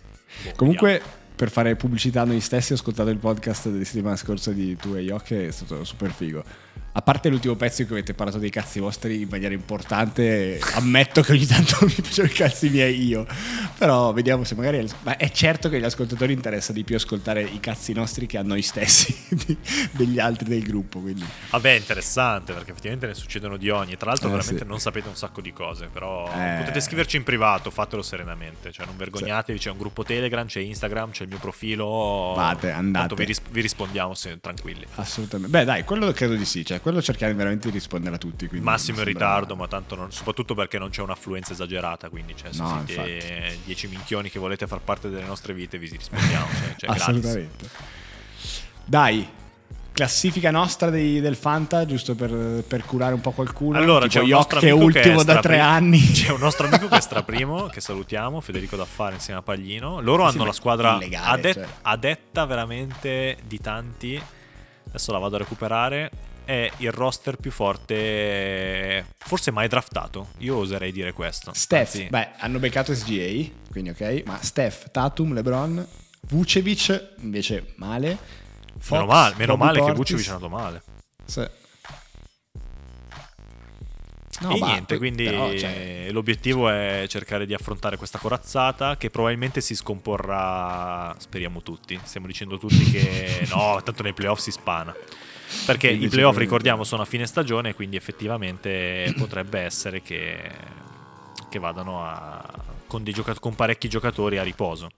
Boh, Comunque, per fare pubblicità a noi stessi, ho ascoltato il podcast della settimana scorsa di Tu e Yok, è stato super figo. A parte l'ultimo pezzo in cui avete parlato dei cazzi vostri in maniera importante, ammetto che ogni tanto mi piacciono i cazzi miei io. Però vediamo se magari... Ma è certo che agli ascoltatori interessa di più ascoltare i cazzi nostri che a noi stessi, degli altri del gruppo. Quindi Vabbè, è interessante perché effettivamente ne succedono di ogni. Tra l'altro, Eh, veramente sì. non sapete un sacco di cose. Però Eh. potete scriverci in privato, fatelo serenamente. Cioè, non vergognatevi. C'è un gruppo Telegram, c'è Instagram, c'è il mio profilo. Vate, andate. Vi, ris- vi rispondiamo se- tranquilli. assolutamente... Beh dai, quello credo di sì, cioè quello cerchiamo veramente di rispondere a tutti. Massimo in ritardo, ma tanto non, soprattutto perché non c'è un'affluenza esagerata. Quindi, cioè, se No, siete 10 minchioni che volete far parte delle nostre vite, vi rispondiamo. Cioè, cioè, gratis. Assolutamente. Dai, classifica nostra dei- del Fanta, giusto per, per curare un po' qualcuno. Allora, tipo c'è un Yok, nostro che è ultimo che è da tre anni. C'è un nostro amico che è straprimo, che salutiamo, Federico Daffare insieme a Paglino. Loro Sì, hanno la squadra illegale, adet- cioè. adetta veramente di tanti. Adesso la vado a recuperare. È il roster più forte, forse mai draftato. Io oserei dire questo. Steph, Anzi, beh, hanno beccato SGA, quindi ok, ma Steph, Tatum, LeBron, Vucevic invece male. Fox, meno male, meno male che. Vucevic è andato male. Sì. No, e bah, niente, quindi però, cioè, l'obiettivo è cercare di affrontare questa corazzata che probabilmente si scomporrà, speriamo tutti, stiamo dicendo tutti che no, tanto nei playoff si spana. Perché i playoff, ricordiamo, sono a fine stagione, quindi effettivamente potrebbe essere che, che vadano a, con, gioca- con parecchi giocatori a riposo.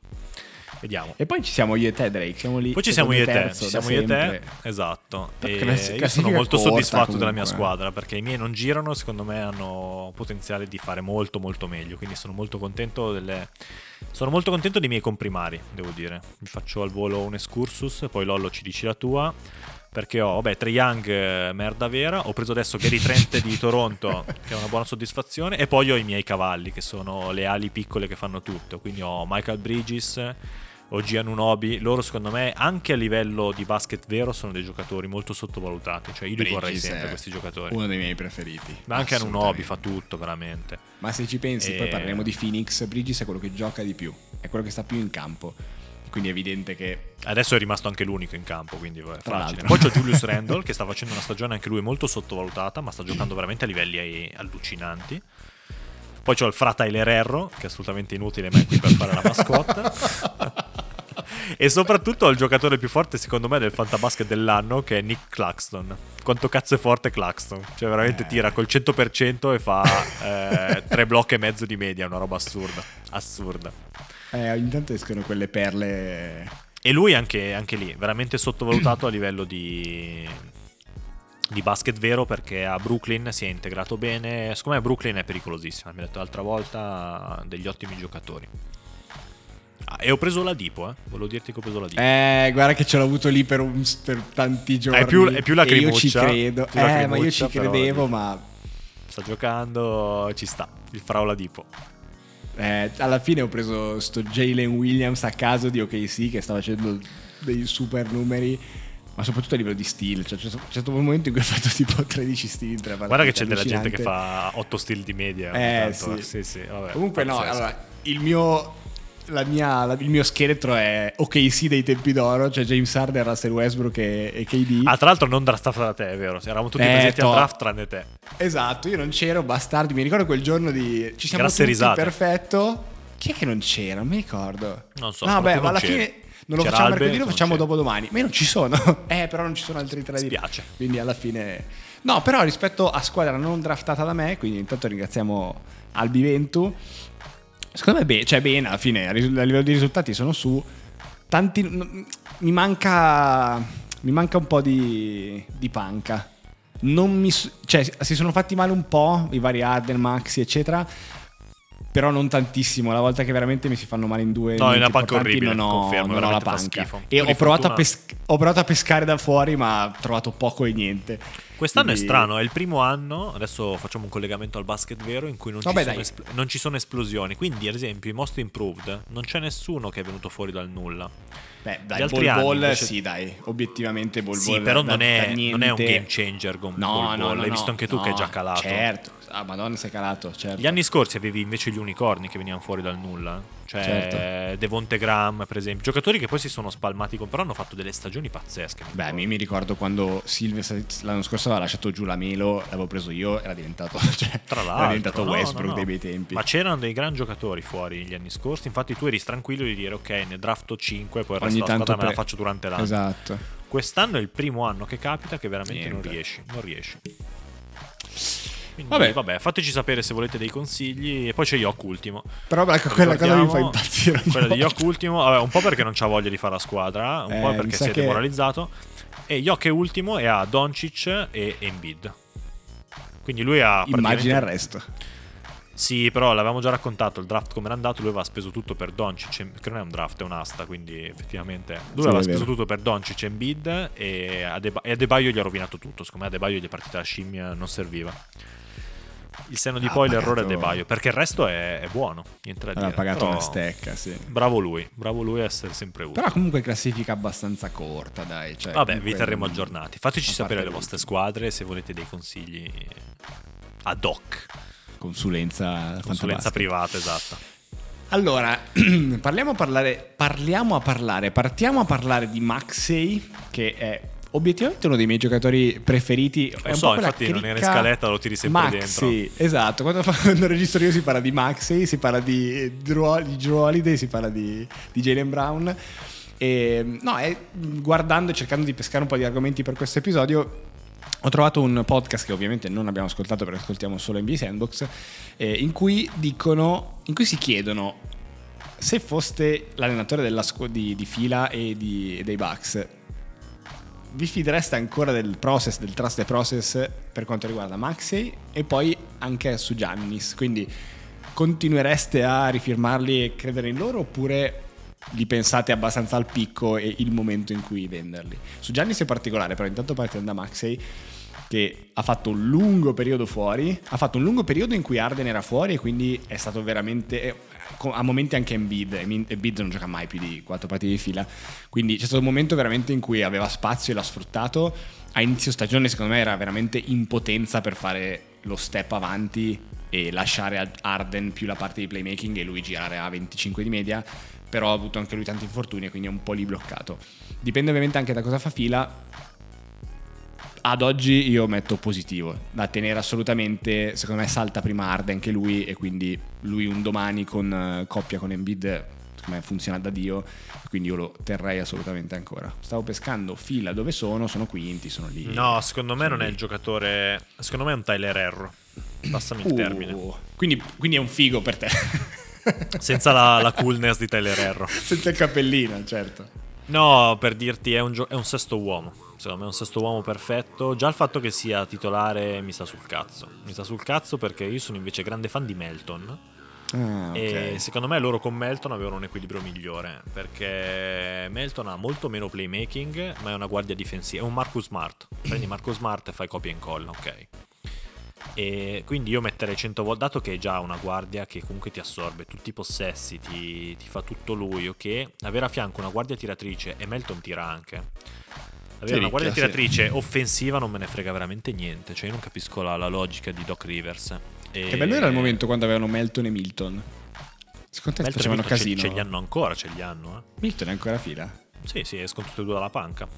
Vediamo. E poi ci siamo io e te, Drake. Siamo lì. Poi ci siamo io e te, ci siamo io e te, esatto. E io sono molto soddisfatto della mia comunque. squadra perché i miei non girano, secondo me hanno potenziale di fare molto molto meglio, quindi sono molto contento delle... Sono molto contento dei miei comprimari, devo dire. Vi faccio al volo un excursus, poi Lollo ci dici la tua. Perché ho, vabbè, Trae Young, eh, merda vera. Ho preso adesso Gary Trent di Toronto, che è una buona soddisfazione. E poi ho i miei cavalli, che sono le ali piccole che fanno tutto. Quindi ho Michael Bridges, o Giannunobi. Loro, secondo me, anche a livello di basket vero, sono dei giocatori molto sottovalutati. Cioè, io li vorrei sempre questi giocatori. Uno dei miei preferiti. Ma anche. Anunobi fa tutto, veramente. Ma se ci pensi, E- poi parleremo di Phoenix. Bridges è quello che gioca di più, è quello che sta più in campo. Quindi è evidente che Adesso è rimasto anche l'unico in campo, quindi è facile. Poi c'è Julius Randle che sta facendo una stagione anche lui molto sottovalutata, ma sta giocando veramente a livelli allucinanti. Poi c'ho il fra Tyler Herro, che è assolutamente inutile, ma è qui per fare la mascotte. e soprattutto ho il giocatore più forte, secondo me, del fantabasket dell'anno, che è Nick Claxton. Quanto cazzo è forte Claxton? Cioè, veramente Eh. tira col 100% e fa eh, tre blocchi e mezzo di media, una roba assurda. Assurda. Eh, ogni tanto escono quelle perle. E lui anche, anche lì, veramente sottovalutato a livello di, di basket vero perché a Brooklyn si è integrato bene. Secondo me Brooklyn è pericolosissima, mi ha detto l'altra volta, degli ottimi giocatori. Ah, e ho preso la Dipo, eh. volevo dirti che ho preso la Dipo. Eh, guarda che ce l'ho avuto lì per, un- per tanti giorni. È più- è più E Io ci lacrimuccia, credo. Eh, ma io lacrimuccia, ci credevo, ma Sta giocando, ci sta, il fra Oladipo. Eh, alla fine ho preso sto Jalen Williams a caso di OKC che sta facendo dei super numeri. Ma soprattutto a livello di steal, cioè, c'è, stato un momento in cui ha fatto tipo 13 steal in tre. Guarda che c'è della gente che fa 8 steal di media. Eh, tanto, sì. sì, sì, vabbè, Comunque no, allora, il mio, mia- la- il mio scheletro è OKC dei tempi d'oro, cioè James Harden, Russell Westbrook e, e KD. Ah, tra l'altro non draftata da te, è vero? Eravamo tutti Eh, presenti al to- draft tranne te. Esatto, io non c'ero, bastardi. Mi ricordo quel giorno di... Ci siamo Grasse tutti, risate. perfetto. Chi è che non c'era? Non mi ricordo. Non so, No, beh, ma alla c'eri. fine non lo C'era facciamo mercoledì, lo facciamo dopo domani. Ma io non ci sono. eh, però non ci sono altri tre di Spiace. Quindi alla fine... No, però rispetto a squadra non draftata da me, quindi intanto ringraziamo Albi Ventu. Secondo me, beh, cioè bene, alla fine a ris- a livello di risultati sono su. Tanti, n- mi manca, mi manca un po' di, di panca. Mi, cioè, si sono fatti male un po' i vari Arden, Maxi, eccetera. Però non tantissimo. La volta che veramente mi si fanno male in due. No, è una panca orribile, Non ho, confermo, non ho la panca. E ho provato, pes- ho provato a pescare da fuori, ma ho trovato poco e niente. Quest'anno Quindi- è strano, è il primo anno, adesso facciamo un collegamento al basket vero in cui non, Vabbè, ci, sono espl- non ci sono esplosioni. Quindi, ad esempio, i Most Improved non c'è nessuno che è venuto fuori dal nulla. Beh, Gli dai, altri Ball invece- sì, dai, obiettivamente Ball sì, Ball però da- non, è, non è un game changer con No, Ball no, Ball. no, L'hai no, visto anche tu che è già calato. Certo, ah, madonna sei calato, certo. Gli anni scorsi avevi invece gli unicorni che venivano fuori dal nulla. Cioè, Certo. Devonte Graham, per esempio. Giocatori che poi si sono spalmati con. Però hanno fatto delle stagioni pazzesche. Beh, mi, mi ricordo quando Silver l'anno scorso aveva lasciato giù la Melo, l'avevo preso io, era diventato, cioè, Tra l'altro, era diventato no, Westbrook no, no. dei bei tempi. Ma c'erano dei gran giocatori fuori gli anni scorsi. Infatti, tu eri tranquillo di dire: Ok, ne drafto 5, poi il resto della squadra me la pre- faccio durante l'anno. Esatto. Quest'anno è il primo anno che capita che veramente non Niente. riesci. Non riesci. Quindi, Vabbè. vabbè. fateci sapere se volete dei consigli. E poi c'è Yok ultimo. Però ecco, quella cosa mi fa impazzire. Quella di Yok ultimo, vabbè, un po' perché non c'ha voglia di fare la squadra, un Eh, po' perché si è che- demoralizzato. E Yok è ultimo e ha Doncic e Embiid. Quindi lui ha Immagina il resto. Sì, però l'avevamo già raccontato, il draft come era andato, lui aveva speso tutto per Doncic, che non è un draft, è un'asta, quindi effettivamente lui Sì, aveva speso tutto per Doncic e Embiid e Adeba- e Adebayo gli ha rovinato tutto, secondo me Adebayo gli è partita la scimmia, non serviva. Il senno di Ha poi l'errore è pagato- Adebayo, perché il resto è, è buono, niente da dire. pagato però- una stecca, sì. Bravo lui, bravo lui a essere sempre utile. Però comunque classifica abbastanza corta, dai. Cioè, Vabbè, comunque- vi terremo aggiornati. Fateci sapere le vostre squadre se volete dei consigli ad hoc, Consulenza, consulenza privata, esatto. Allora, parliamo a parlare, parliamo a parlare, partiamo a parlare di Maxey, che è obiettivamente uno dei miei giocatori preferiti. È Lo un so, po' infatti non era in scaletta, lo tiri sempre Maxey, esatto. Quando, quando registro io si parla di Maxey, si parla di Drew, di Drew Holiday, si parla di, di Jalen Brown. E, no, è, guardando e cercando di pescare un po' di argomenti per questo episodio, ho trovato un podcast che ovviamente non abbiamo ascoltato perché ascoltiamo solo NBA Sandbox, eh, in cui dicono, in cui si chiedono se foste l'allenatore della squ- di, di fila e, di- e dei Bucks, vi fidereste ancora del process, del trust the process per quanto riguarda Maxey e poi anche su Giannis? Quindi continuereste a rifirmarli e credere in loro oppure li pensate abbastanza al picco e il momento in cui venderli? Su Giannis in particolare, però intanto partendo da Maxey che ha fatto un lungo periodo fuori, ha fatto un lungo periodo in cui Arden era fuori e quindi è stato veramente a momenti anche Embiid, Embiid non gioca mai più di quattro partite di fila, quindi c'è stato un momento veramente in cui aveva spazio e l'ha sfruttato, a inizio stagione secondo me era veramente in potenza per fare lo step avanti e lasciare a Arden più la parte di playmaking e lui girare a 25 di media, però ha avuto anche lui tanti infortuni e quindi è un po' lì bloccato. Dipende ovviamente anche da cosa fa fila, ad oggi io metto positivo, da tenere assolutamente, secondo me salta prima Arden che lui e quindi lui un domani con uh, coppia con Embiid secondo me funziona da Dio, quindi io lo terrei assolutamente ancora. Stavo pescando fila dove sono, sono quinti, sono lì. No, secondo me non lì. è il giocatore, secondo me è un Tyler Erro, passami il uh, termine. Quindi, quindi, è un figo per te. Senza la, la coolness di Tyler Erro. Senza il cappellino, certo. No, per dirti, è un, gio- è un sesto uomo. Secondo me è un sesto uomo perfetto. Già il fatto che sia titolare mi sta sul cazzo. Mi sta sul cazzo perché io sono invece grande fan di Melton. Ah, okay. E secondo me loro con Melton avevano un equilibrio migliore. Perché Melton ha molto meno playmaking, ma è una guardia difensiva. È un Marcus Smart. Prendi Marcus Smart e fai copia e incolla, ok. E quindi io metterei 100 volte, dato che è già una guardia che comunque ti assorbe tutti i possessi, ti, ti fa tutto lui, ok? Avere a fianco una guardia tiratrice, e Melton tira anche. Avere una guardia tiratrice sì. offensiva non me ne frega veramente niente, cioè io non capisco la, la logica di Doc Rivers. E... Che bello era il momento quando avevano Melton e Milton. Secondo te Melton facevano Milton casino? Ce, ce li hanno ancora, ce li hanno. Eh. Milton è ancora fila? Sì, sì, escono tutti e due dalla panca.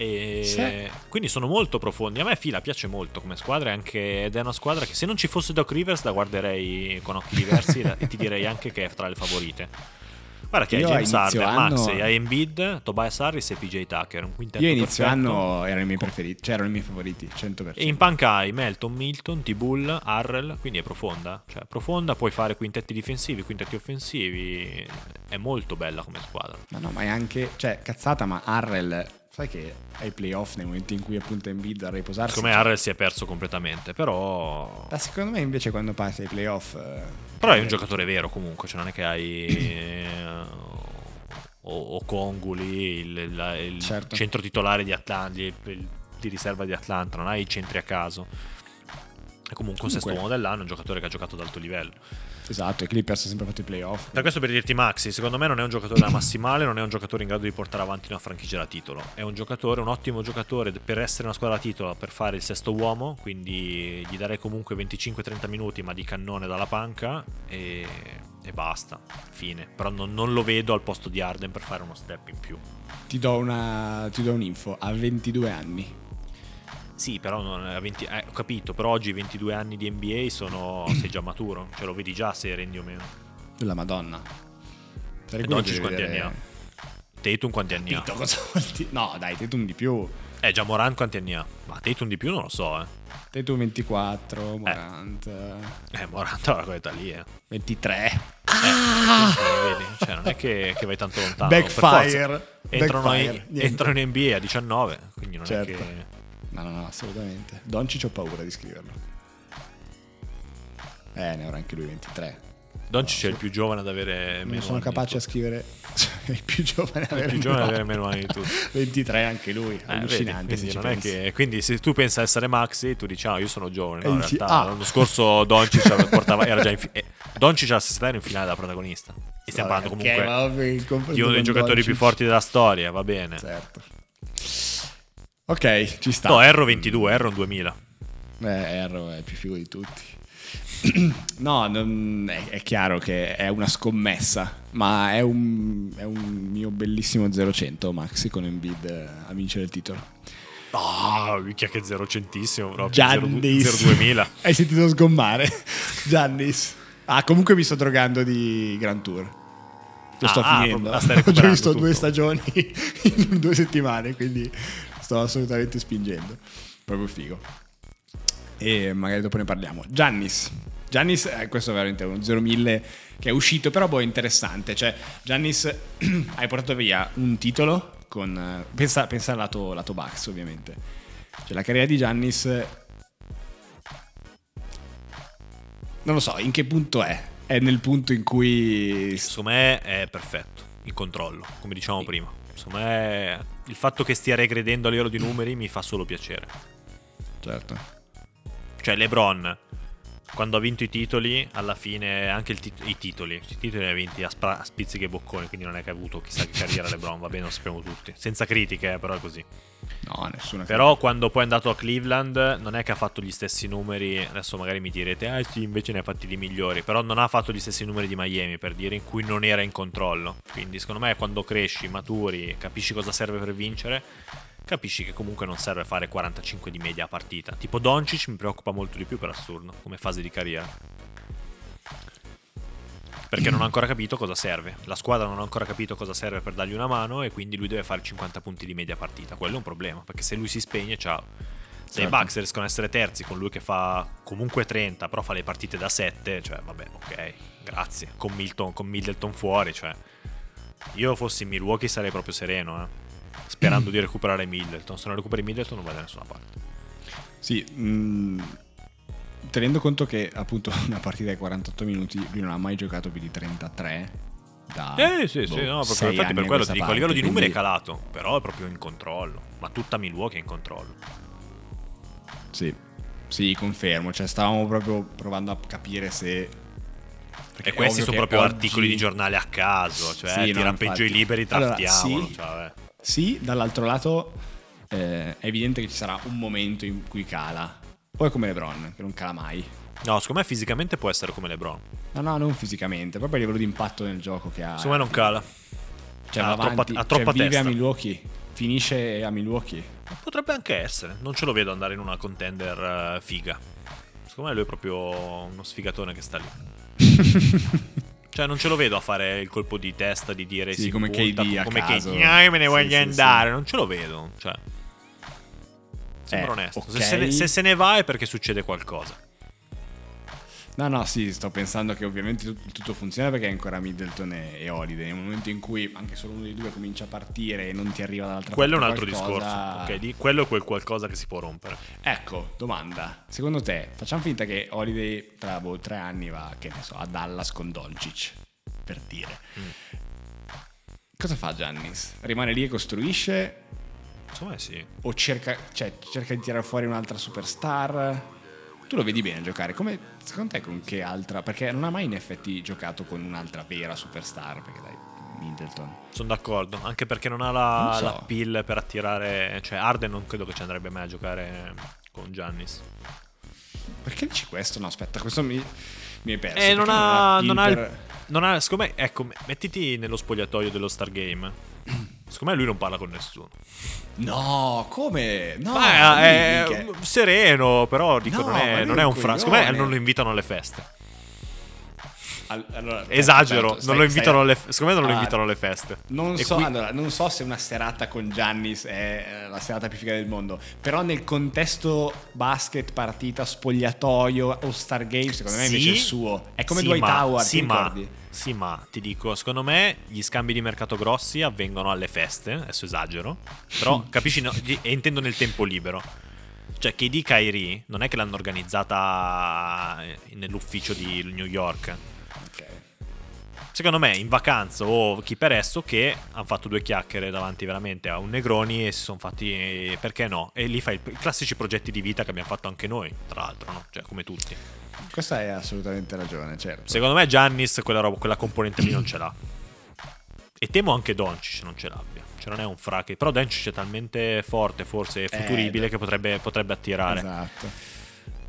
E sì. Quindi sono molto profondi. A me Fila piace molto come squadra anche, ed è una squadra che se non ci fosse Doc Rivers la guarderei con occhi diversi e ti direi anche che è tra le favorite. Guarda che hai James Harden, anno... Max, hai Embiid, Tobias Harris e PJ Tucker. Un quintetto Io inizio perfetto. anno erano i miei preferiti, cioè erano i miei favoriti, 100%. E in panca hai Melton, Milton, T-Bull, Harrell, quindi è profonda. Cioè profonda, puoi fare quintetti difensivi, quintetti offensivi. È molto bella come squadra. No, no, ma è anche, cioè cazzata, ma Harrell sai che ai playoff nel momento in cui appunto Embiid a riposarsi secondo me Harrell si è perso completamente però ma secondo me invece quando passi ai playoff eh, però è un giocatore vero comunque cioè non è che hai eh, o, o Conguli il, il, il certo. centro titolare di Atlanta di, di riserva di Atlanta non hai i centri a caso è comunque un sesto uomo dell'anno un giocatore che ha giocato ad alto livello Esatto, i Clippers ha sempre fatto i playoff. Per questo per dirti Maxi, secondo me non è un giocatore da massimale, non è un giocatore in grado di portare avanti una franchigia da titolo. È un giocatore, un ottimo giocatore per essere una squadra da titolo, per fare il sesto uomo, quindi gli darei comunque 25-30 minuti ma di cannone dalla panca e, e basta, fine. Però non, non, lo vedo al posto di Arden per fare uno step in più. Ti do, una, ti do un'info, ha 22 anni. Sì, però non, 20, eh, ho capito, però oggi 22 anni di NBA sono, sei già maturo, cioè lo vedi già se rendi o meno. La madonna. E Doncic quanti anni ha? Tatum quanti anni ha? No, dai, Tatum di più. Eh, già Morant quanti anni ha? Ma Tatum di più non lo so, eh. Tatum 24, Morant... Eh, eh Morant ha quella età lì, eh. 23. Ah! Eh, vedi? Cioè, non è che, che vai tanto lontano. Backfire. Entrano, Backfire. In, entrano in NBA a 19, quindi non certo. è che... No, no, no, assolutamente. Doncic ho paura di scriverlo. Eh, ne avrà anche lui 23. Doncic no, è il più giovane ad avere meno Non sono capace a scrivere il più giovane ad avere, il più giovane ad avere meno anni di tutti. 23 anche lui, eh, allucinante. Vedi, quindi, che, quindi, se tu pensi a essere Maxi, tu dici "Ah, io sono giovane". No, in realtà ah. l'anno scorso Doncic portava era già in fi- eh, Doncic alla stessa in finale da protagonista. E stiamo parlando comunque okay, di uno dei giocatori Doncic. più forti della storia, va bene. Certo. Ok, ci sta. No, Erro 22, Erro 2000. Eh, Erro è più figo di tutti. no, non, è, è, chiaro che è una scommessa, ma è un, è un mio bellissimo 0-100 Maxi con Embiid a vincere il titolo. Ah, oh, minchia che 0 centissimo proprio. Giannis. 0-2000. Hai sentito sgommare? Giannis. Ah, comunque mi sto drogando di Grand Tour. Lo sto ah, finendo. Ah, Ho già visto tutto. due stagioni in due settimane, quindi sto assolutamente spingendo. Proprio figo. E magari dopo ne parliamo. Giannis, Giannis, eh, questo è veramente un 0-1000 che è uscito, però boh, è interessante. Cioè, Giannis, hai portato via un titolo con... eh, Pensa, pensa al lato, lato Bucks, ovviamente. Cioè, la carriera di Giannis... Non lo so, in che punto è? È nel punto in cui... Secondo me è perfetto, in controllo, come diciamo prima. Secondo me il fatto che stia regredendo a livello di numeri mi fa solo piacere. Certo. Cioè LeBron, quando ha vinto i titoli, alla fine anche tit- i titoli, i titoli li ha vinti a, spra- a spizzichi e bocconi, quindi non è che ha avuto chissà che carriera LeBron, va bene, lo sappiamo tutti. Senza critiche, eh, però è così. No, nessuna Però quando poi è andato a Cleveland non è che ha fatto gli stessi numeri, adesso magari mi direte, ah sì, invece ne ha fatti di migliori, però non ha fatto gli stessi numeri di Miami per dire in cui non era in controllo. Quindi secondo me quando cresci, maturi, capisci cosa serve per vincere, capisci che comunque non serve fare 45 di media a partita. Tipo Doncic mi preoccupa molto di più per assurdo, come fase di carriera. Perché non ha ancora capito cosa serve. La squadra non ha ancora capito cosa serve per dargli una mano e quindi lui deve fare 50 punti di media a partita. Quello è un problema, perché se lui si spegne, ciao. Se i Certo. Bucks riescono a essere terzi con lui che fa comunque 30, però fa le partite da 7, cioè vabbè, ok, grazie. Con, Milton, con Middleton fuori, cioè. Io fossi Milwaukee sarei proprio sereno, eh. Sperando di recuperare Middleton. Se non recuperi Middleton non vai da nessuna parte. Sì, mh, tenendo conto che appunto una partita di 48 minuti, lui non ha mai giocato più di 33. Da, Eh sì, sì, boh, no, proprio, infatti per quello ti dico, a livello di parte, numeri è calato, però è proprio in controllo. Ma tutta Milwaukee è in controllo. Sì, sì, confermo. Cioè, stavamo proprio provando a capire se. perché E questi sono proprio oggi- articoli di giornale a caso, cioè Sì, no, peggio i liberi, Allora, draftiamolo. sì. cioè. Sì, dall'altro lato eh, è evidente che ci sarà un momento in cui cala. Poi è come LeBron, che non cala mai. No, secondo me fisicamente può essere come LeBron. No, no, non fisicamente, proprio a livello di impatto nel gioco che ha. Secondo me non cala. cioè, ha troppa- ha troppa cioè, vive testa. a Milwaukee, finisce a Milwaukee. Potrebbe anche essere. Non ce lo vedo andare in una contender eh, figa. Secondo me lui è proprio uno sfigatone che sta lì. Cioè, non ce lo vedo a fare il colpo di testa di dire Sì, si come punta, KD come caso. KD, "Ah, io me ne Sì, voglio sì, andare. Non ce lo vedo. Cioè, sembra Eh, onesto. Se, ok. se ne, se se ne va è perché succede qualcosa. No, no, sì, sto pensando che ovviamente tut- tutto funziona perché è ancora Middleton e, e Holiday. Nel momento in cui anche solo uno dei due comincia a partire e non ti arriva dall'altra Quello è un parte altro qualcosa- discorso. ok? Di- quello è quel qualcosa che si può rompere. Ecco, domanda. Secondo te, facciamo finta che Holiday tra boh, tre anni va, che ne so, a Dallas con Doncic, per dire. Mm. Cosa fa Giannis? Rimane lì e costruisce me sì. o cerca, cioè, cerca di tirare fuori un'altra superstar? Tu lo vedi bene giocare, come secondo te con che altra? Perché non ha mai in effetti giocato con un'altra vera superstar, perché dai, Middleton. Sono d'accordo, anche perché non ha la, Non so. la pill per attirare. Cioè, Arden non credo che ci andrebbe mai a giocare con Giannis. Perché dici questo? No, aspetta, questo mi, mi hai perso. Eh, non ha. pill Non ha, il- non ha- secondo me, ecco, mettiti nello spogliatoio dello Stargame. Secondo me lui non parla con nessuno. No, come? No, Ma è, è sereno, però dico, No, non, è, non è un un fra. Secondo me non lo invitano alle feste. Al- allora, Esagero, aspetta, non stai- lo invitano stai- alle fe- Secondo me non lo Allora, invitano alle feste. Non so, qui- allora, non so se una serata con Giannis è eh, la serata più figa del mondo, però nel contesto basket, partita, spogliatoio o Star Game, secondo me invece è il suo. È come sì, Dwight ma- Howard, Sì ti ma, ricordi? Sì, ma ti dico, secondo me gli scambi di mercato grossi avvengono alle feste. Adesso esagero. Però capisci, no, e intendo nel tempo libero. Cioè, di Kyrie non è che l'hanno organizzata nell'ufficio di New York. Ok. Secondo me, in vacanza o chi per esso, che hanno fatto due chiacchiere davanti veramente a un Negroni e si sono fatti. eh, perché no? E lì fai i classici progetti di vita che abbiamo fatto anche noi, tra l'altro, no? Cioè, come tutti. Questa hai assolutamente ragione, certo. Secondo me Giannis quella, roba, quella componente lì non ce l'ha. E temo anche Doncic non ce l'abbia. Cioè non è un fra che... Però Doncic è talmente forte, forse futuribile, Eh, che potrebbe, potrebbe attirare. Esatto.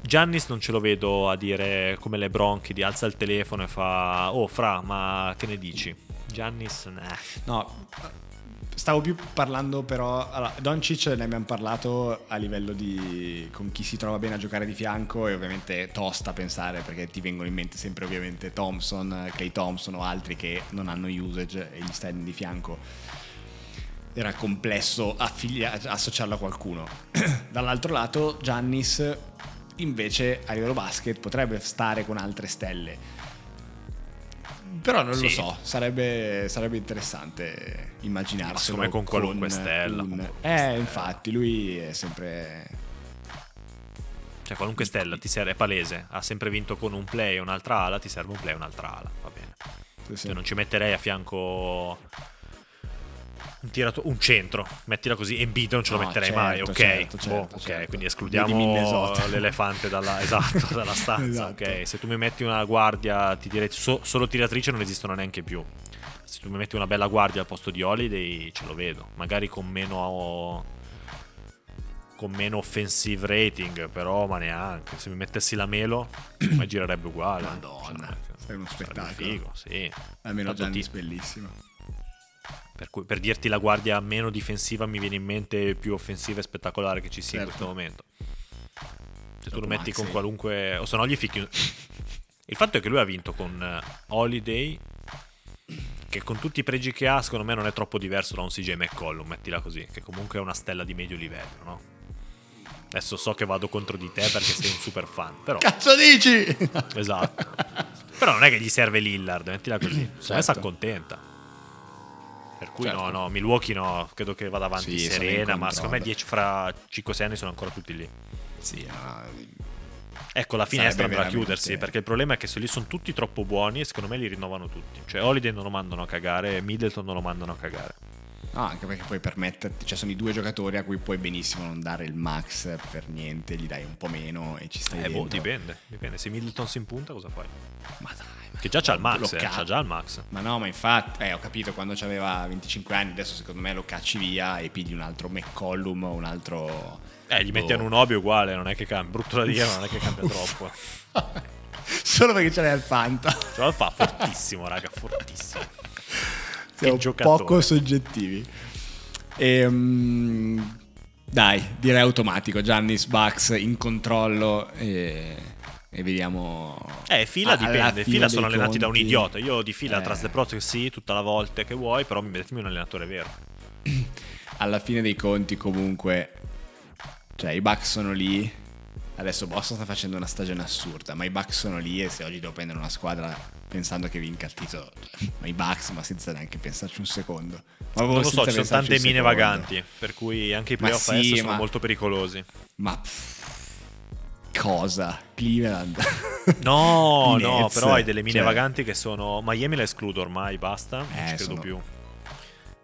Giannis non ce lo vedo a dire come LeBron che ti alza il telefono e fa... Oh, fra, ma che ne dici? Giannis... Nah. No, stavo più parlando però... Allora, Doncic ne abbiamo parlato a livello di... con chi si trova bene a giocare di fianco e ovviamente tosta pensare perché ti vengono in mente sempre ovviamente Thompson, Clay Thompson o altri che non hanno usage e gli stai di fianco. Era complesso affiglia- associarlo a qualcuno. Dall'altro lato Giannis invece a livello basket potrebbe stare con altre stelle. Però non Sì. lo so, sarebbe, sarebbe interessante Ma immaginarselo. secondo me con qualunque stella, un- con qualunque eh, stella. infatti, lui è sempre... Cioè, qualunque stella ti serve, è palese. Ha sempre vinto con un play e un'altra ala, ti serve un play e un'altra ala. Va bene. sì, sì. Cioè, non ci metterei a fianco un, tirato- un centro, mettila così. Embiid non ce lo No, metterei certo, mai, ok? certo, Boh, certo, ok, certo. quindi escludiamo l'elefante dalla, esatto, dalla stanza, Esatto. ok? Se tu mi metti una guardia, ti direi so- solo tiratrice non esistono neanche più. Se tu mi metti una bella guardia al posto di Holiday, ce lo vedo. Magari con meno con meno offensive rating, però ma neanche. Se mi mettessi la Melo, mi girerebbe uguale. Madonna, Cioè, sarebbe uno spettacolo. figo, sì. Almeno Tanto Giannis ti- bellissimo. Per, cui- per dirti la guardia meno difensiva mi viene in mente più offensiva e spettacolare che ci sia in Certo. questo momento. Se tu Dopo lo metti Maxey. con qualunque... O se no gli ficchi... un- Il fatto è che lui ha vinto con eh, Holiday, che con tutti i pregi che ha, secondo me non è troppo diverso da un CJ McCollum, mettila così, che comunque è una stella di medio livello, no? Adesso so che vado contro di te perché sei un super fan, però... Cazzo dici? Esatto. Però non è che gli serve Lillard, mettila così. Secondo me Certo. si accontenta. Per cui Certo. no, no, Milwaukee no, credo che vada avanti Sì, serena, ma secondo me 10 fra 5-6 anni sono ancora tutti lì. sì, no, Ecco, la finestra andrà a chiudersi, perché il problema è che se lì sono tutti troppo buoni e secondo me li rinnovano tutti. Cioè Holiday non lo mandano a cagare, Middleton non lo mandano a cagare. No, anche perché puoi permetterti, cioè sono i due giocatori a cui puoi benissimo non dare il max per niente, gli dai un po' meno e ci stai Eh, boh, dentro. dipende, dipende. Se Middleton si impunta cosa fai? Ma dai, Che già c'ha il max, eh, c'ha già il max. Ma no, ma infatti, eh, ho capito quando aveva 25 anni, adesso secondo me lo cacci via e pigli un altro McCollum o un altro... Eh, gli boh. un hobby uguale, non è che cambia. Brutto da dire, ma non è che cambia troppo. Solo perché ce l'hai al Fanta. Ce lo fa fortissimo, raga, fortissimo. Siamo poco soggettivi. Ehm, dai, direi automatico. Giannis Bucks in controllo e, e vediamo. Eh, fila dipende. Fila sono allenati da un conti. idiota. Io di fila Eh. tras le prozze sì, tutta la volta che vuoi, però mi mettimi un allenatore vero. Alla fine dei conti, comunque, cioè i Bucks sono lì. Adesso Boston sta facendo una stagione assurda, ma i Bucks sono lì e se oggi devo prendere una squadra pensando che vinca il titolo, ma i Bucks, ma senza neanche pensarci un secondo. Ma Non lo so, ci sono tante mine secondo. vaganti, per cui anche i Ma playoff sì, a est sono ma- molto pericolosi. Ma pff, cosa? Cleveland? No, no, però hai delle mine cioè- vaganti che sono... Miami la escludo ormai, basta, non Eh, ci credo sono- più.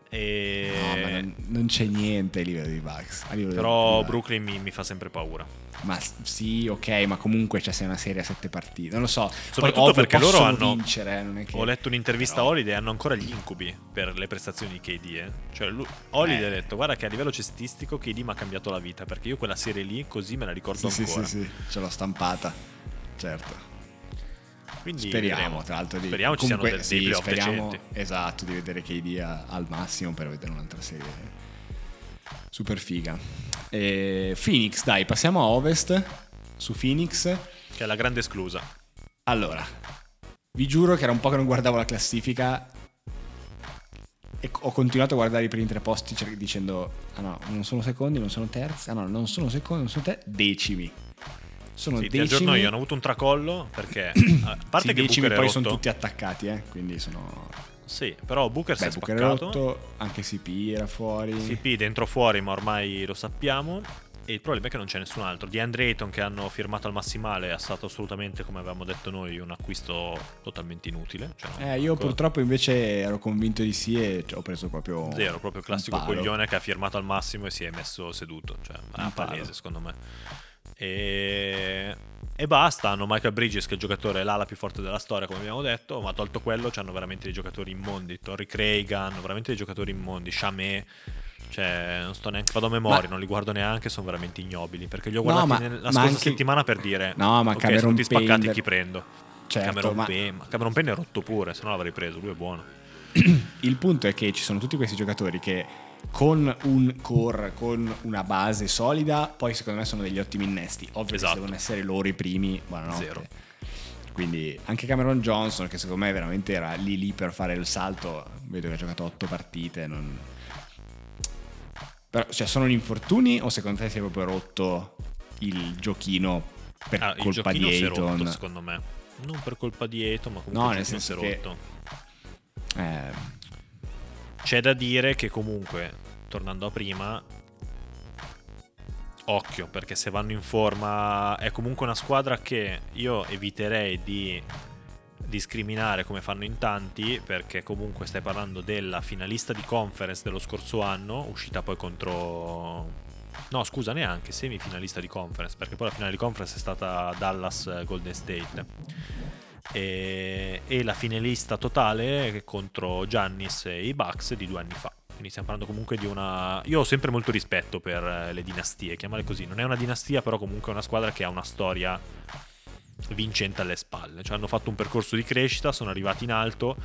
E... No, ma non, non c'è niente a livello di Bucks. livello Però di- Brooklyn mi, mi fa sempre paura. Ma sì, ok, ma comunque c'è una serie a sette partite. Non lo so. Poi, Soprattutto ovvio, perché loro hanno- vincere, eh, che... Ho letto un'intervista Però- a Holiday hanno ancora gli incubi per le prestazioni di KD. Eh. Cioè, lui- Holiday Eh. ha detto: Guarda, che a livello cestistico KD mi ha cambiato la vita. Perché io quella serie lì così me la ricordo Sì, sì, ancora. sì, sì, ce l'ho stampata. Certo. Quindi Speriamo, vedremo. tra l'altro. Di... Speriamo ci siano comunque, dei- dei playoff speriamo. Esatto, di vedere KD a- al massimo per vedere un'altra serie super figa. E Phoenix, dai, passiamo a Ovest. Su Phoenix. Che è la grande esclusa. Allora, vi giuro che era un po' che non guardavo la classifica e ho continuato a guardare i primi tre posti dicendo ah no, non sono secondi, non sono terzi, ah no, non sono secondi, non sono terzi, decimi. Sono Sì, ti decimi. aggiorno io. Hanno avuto un tracollo perché. A parte Sì, che decimi Booker poi sono tutti attaccati, eh, quindi sono Sì, però Booker si Beh, è Booker è spaccato. rotto, anche CP era fuori. CP dentro fuori, ma ormai lo sappiamo. E il problema è che non c'è nessun altro. Di Andre Ayton che hanno firmato al massimale è stato assolutamente, come avevamo detto noi, un acquisto totalmente inutile. Cioè, Eh, io ancora- purtroppo invece ero convinto di sì e ho preso proprio Zero, proprio il classico coglione che ha firmato al massimo e si è messo seduto. Cioè, palo. palese, secondo me. E... e basta. Hanno Michael Bridges, che è il giocatore l'ala più forte della storia, come abbiamo detto. Ma tolto quello, hanno veramente dei giocatori immondi. Torrey Craig hanno veramente dei giocatori immondi. Chamé. Cioè, non sto neanche. Vado a memoria, Ma- non li guardo neanche. Sono veramente ignobili. Perché li ho No, guardati ma- nel- la ma scorsa anche- settimana per dire: No, ma ok, Cameron sono tutti spaccati. Payne- Chi prendo? Certo, Cameron ma- Payne. Ma Cameron Payne è rotto pure. Se no l'avrei preso. Lui è buono. Il punto è che ci sono tutti questi giocatori che con un core, con una base solida, poi secondo me sono degli ottimi innesti. Ovvio Esatto. che devono essere loro i primi, buonanotte. Zero. Quindi anche Cameron Johnson, che secondo me veramente era lì lì per fare il salto, vedo che ha giocato otto partite. Non... Però, cioè, sono gli infortuni o secondo te si è proprio rotto il giochino per Ah, colpa di giochino si è rotto, Ayton. secondo me. Non per colpa di Ayton, ma comunque No, nel giochino si è senso che- rotto. Eh, C'è da dire che comunque, tornando a prima, occhio, perché se vanno in forma è comunque una squadra che io eviterei di discriminare come fanno in tanti, perché comunque stai parlando della finalista di conference dello scorso anno, uscita poi contro... No, scusa, neanche semifinalista di conference, perché poi la finale di conference è stata Dallas eh, Golden State. E, e la finalista totale contro Giannis e i Bucks di due anni fa. Quindi stiamo parlando comunque di una... Io ho sempre molto rispetto per eh, le dinastie, chiamale così. Non è una dinastia, però comunque è una squadra che ha una storia vincente alle spalle. Cioè hanno fatto un percorso di crescita, sono arrivati in alto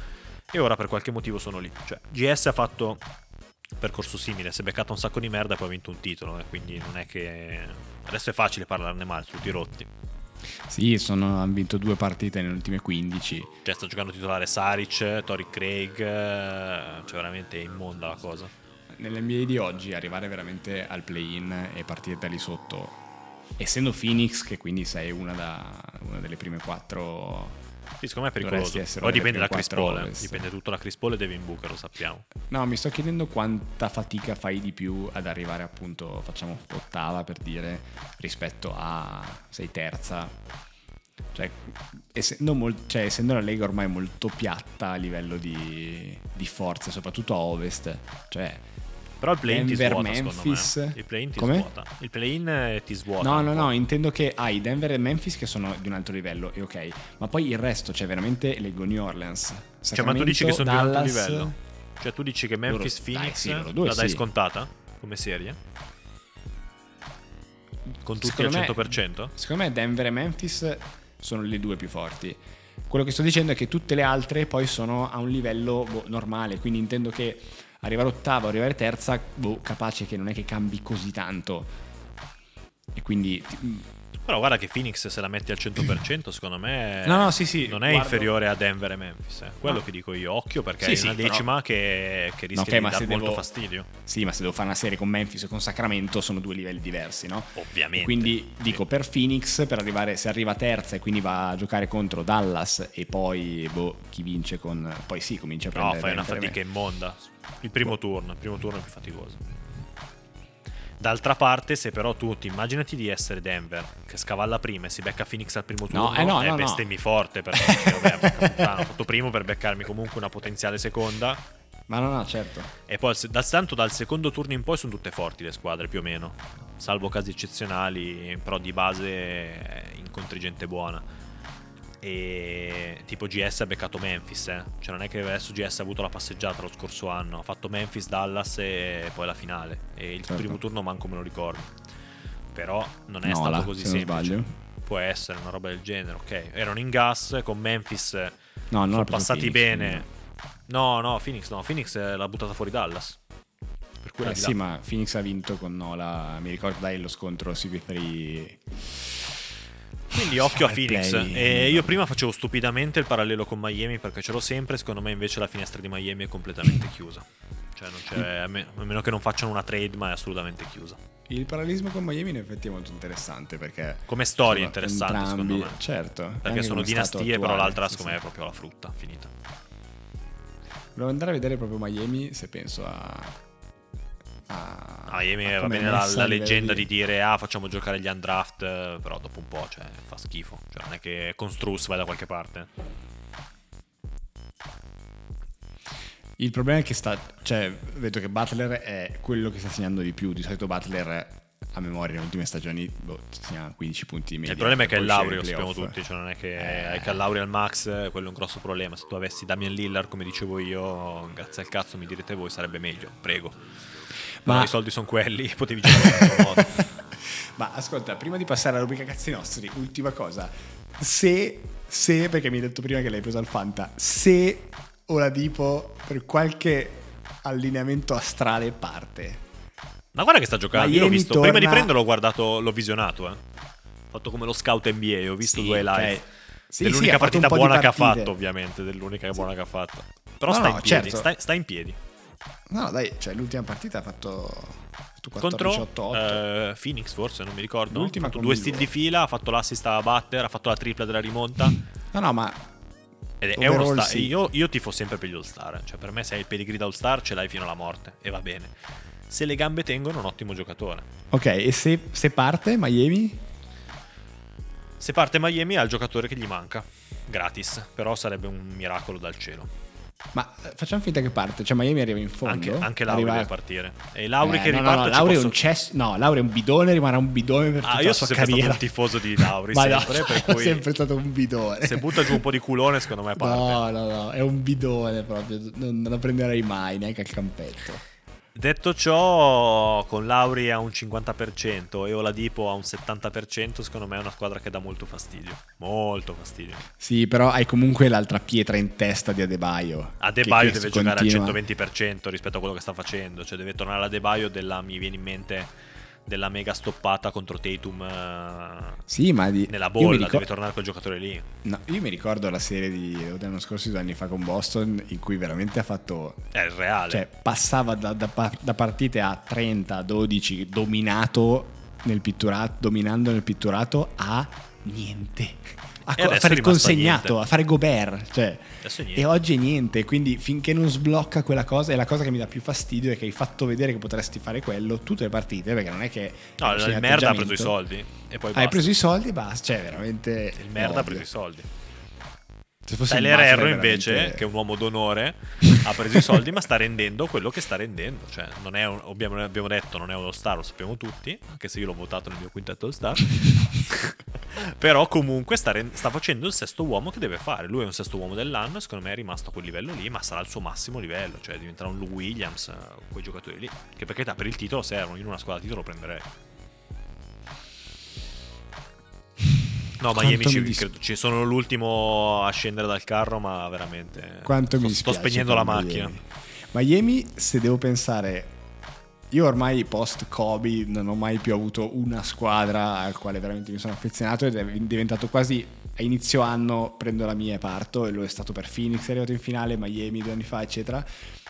e ora per qualche motivo sono lì. Cioè GS ha fatto un percorso simile, si è beccato un sacco di merda e poi ha vinto un titolo. E quindi non è che... Adesso è facile parlarne male, tutti rotti. Sì, sono, hanno vinto due partite nelle ultime 15. Cioè sta giocando titolare Saric, Tori Craig, eh, cioè veramente immonda la cosa. Nell'NBA di oggi arrivare veramente al play-in e partire da lì sotto, essendo Phoenix, che quindi sei una, da, una delle prime quattro... Sì, secondo me è pericoloso. Poi dipende da Chris Paul. eh. Dipende tutto da Chris Paul e Devin Booker, lo sappiamo. No, mi sto chiedendo quanta fatica fai di più ad arrivare appunto, facciamo ottava per dire, rispetto a sei terza. Cioè, essendo, mol- cioè, essendo la Lega ormai molto piatta a livello di, di forze, soprattutto a ovest, cioè Però il play-in ti Denver, svuota, Memphis. secondo me. Il play-in ti Come? svuota. Il play-in eh, ti svuota. No, no, no, intendo che hai Denver e Memphis che sono di un altro livello, e ok, ma poi il resto, cioè veramente leggo New Orleans. Cioè, ma tu dici che sono di un altro Dallas- livello? Cioè tu dici che Memphis Loro- dai, Phoenix sì, loro due la dai sì. scontata come serie? Con tutti Secondo al me- 100%? Secondo me Denver e Memphis sono le due più forti. Quello che sto dicendo è che tutte le altre poi sono a un livello boh, normale, quindi intendo che arrivare ottava arrivare terza, boh, capace che non è che cambi così tanto. E quindi ti- Però guarda che Phoenix se la metti al 100% secondo me No, no, sì, sì, non è guardo- inferiore a Denver e Memphis. eh. Quello No. che dico io, occhio perché Sì, è sì, una però- decima che, che rischia ok, ma di molto devo- fastidio. Sì, ma se devo fare una serie con Memphis o con Sacramento sono due livelli diversi, no? Ovviamente. Quindi Sì. dico per Phoenix, per arrivare, se arriva terza e quindi va a giocare contro Dallas e poi boh, chi vince con... Poi sì, comincia a No, prendere... fai una e fatica immonda. Il primo turno, il primo turno è più faticoso. D'altra parte, se però tu ti immaginati di essere Denver, che scavalla prima e si becca Phoenix al primo No, turno, eh no, eh, no, no. bestemmi forte perché vabbè, ho fatto primo per beccarmi comunque una potenziale seconda. Ma no, no, certo. E poi se- da tanto dal secondo turno in poi sono tutte forti le squadre più o meno. Salvo casi eccezionali, però di base incontri gente buona. E tipo GS ha beccato Memphis, eh. Cioè non è che adesso GS ha avuto la passeggiata lo scorso anno, ha fatto Memphis, Dallas e poi la finale. E il Certo. primo turno manco me lo ricordo. Però non è No, stato là, così se semplice. sbaglio. Può essere una roba del genere, ok. Erano in gas con Memphis, No, non sono passati Phoenix, bene. No, no, Phoenix no, Phoenix eh, l'ha buttata fuori Dallas. Per cui Eh, sì, ma Phoenix ha vinto con Nola. Mi ricordo dai lo scontro CP3. Quindi occhio a Phoenix. E io prima facevo stupidamente il parallelo con Miami perché ce l'ho sempre. Secondo me invece la finestra di Miami è completamente chiusa. Cioè, non c'è, a, me- a meno che non facciano una trade, ma è assolutamente chiusa. Il parallelismo con Miami in effetti è molto interessante perché. Come storia interessante, entrambi- secondo me. Certo. Perché sono dinastie, però l'altra, sì, secondo me, è proprio la frutta. Finita. Volevo andare a vedere proprio Miami se penso a. a A Miami a va è bene la, la leggenda di dire ah facciamo giocare gli undraft, eh, però dopo un po' cioè, fa schifo. Cioè, non è che con Struss vai da qualche parte. Il problema è che sta. Cioè, vedo che Butler è quello che sta segnando di più. Di solito Butler a memoria nelle ultime stagioni boh, segna 15 punti in media. il problema è che è il Lauri, lo sappiamo tutti, cioè non è che Eh. hai Callauri al max, eh, quello è un grosso problema. Se tu avessi Damian Lillard, come dicevo io, grazie al cazzo mi direte voi, sarebbe meglio, prego. Ma i soldi sono quelli, potevi giocare. Ma ascolta, prima di passare alla rubrica cazzi nostri, ultima cosa. Se, se, perché mi hai detto prima che l'hai preso al Fanta, se Oladipo per qualche allineamento astrale parte. Ma guarda che sta giocando, io l'ho visto, prima di torna- prenderlo l'ho guardato, l'ho visionato, eh. Ho fatto come lo scout NBA, ho visto Sì, due live. ok. Sì, dell'unica sì, partita buona che ha fatto, ovviamente, dell'unica buona che ha fatto. Però No, sta no, in piedi, certo. sta, sta in piedi. No, dai, cioè l'ultima partita ha fatto, ha fatto fatto Contro 14-8-8. eh, Phoenix forse, non mi ricordo. L'ultima ha fatto due steal di fila, ha fatto l'assist a Butter, ha fatto la tripla della rimonta. No, no, ma Ed è, uno star. sì. Io, io tifo sempre per gli All-Star. Cioè, per me, se hai il pedigree da All-Star, ce l'hai fino alla morte. E va bene. Se le gambe tengono, un ottimo giocatore. ok, e se, se parte Miami? Se parte Miami, ha il giocatore che gli manca. Gratis. Però sarebbe un miracolo dal cielo. Ma eh, facciamo finta che parte, cioè Miami arriva in fondo. Anche, anche Lauri Arriva- deve partire. E Lauri Eh, che no, riparte. No, no, Lauri è posso- un cesso. No, Lauri è un bidone, rimarrà un bidone per tutta Ah, io sono sempre stato carriera. un tifoso di Lauri. Ma no, sempre, per è cui sempre stato un bidone. se butta giù un po' di culone, secondo me parte. No, no, no, è un bidone proprio, non, non la prenderei mai neanche al campetto. Detto ciò, con Lauri a un 50% e Oladipo a un 70%, secondo me è una squadra che dà molto fastidio. Molto fastidio. Sì, però hai comunque l'altra pietra in testa di che- che deve giocare continua- al 120% rispetto a quello che sta facendo, cioè deve tornare Adebayo della mi viene in mente della mega stoppata contro Tatum eh, Sì, ma di... nella bolla, ricor- deve tornare quel giocatore lì. No, io mi ricordo la serie di dell'anno scorso, due anni fa con Boston, in cui veramente ha fatto È il reale. Cioè, passava da, da da partite a 30, 12, dominato nel pitturato, dominando nel pitturato, a niente. A, co- fare il consegnato, niente. a fare Gobert. Cioè. E oggi è niente, quindi finché non sblocca quella cosa, è la cosa che mi dà più fastidio è che hai fatto vedere che potresti fare quello tutte le partite, perché non è che... no, hai il merda ha preso i soldi e poi Hai basta. preso i soldi e basta, cioè veramente... Il merda ha ovvio. preso i soldi. Se fosse Tyler Herro invece, veramente- che è un uomo d'onore, ha preso i soldi ma sta rendendo quello che sta rendendo. Cioè, non è un- abbiamo, abbiamo detto, non è uno star, lo sappiamo tutti, anche se io l'ho votato nel mio quintetto all star. Però comunque sta, ren- sta facendo il sesto uomo che deve fare. Lui è un sesto uomo dell'anno e secondo me è rimasto a quel livello lì, ma sarà il suo massimo livello. Cioè diventerà un Lou Williams, eh, quei giocatori lì. Che per carità per il titolo servono, io in una squadra titolo lo prenderei. No, Miami ci, credo, ci sono l'ultimo a scendere dal carro, ma veramente. Quanto mi sto, sto spegnendo la macchina. Miami. Miami, se devo pensare, io ormai post Kobe non ho mai più avuto una squadra al quale veramente mi sono affezionato ed è diventato quasi a inizio anno prendo la mia e parto e lo è stato per Phoenix, è arrivato in finale, Miami due anni fa, eccetera.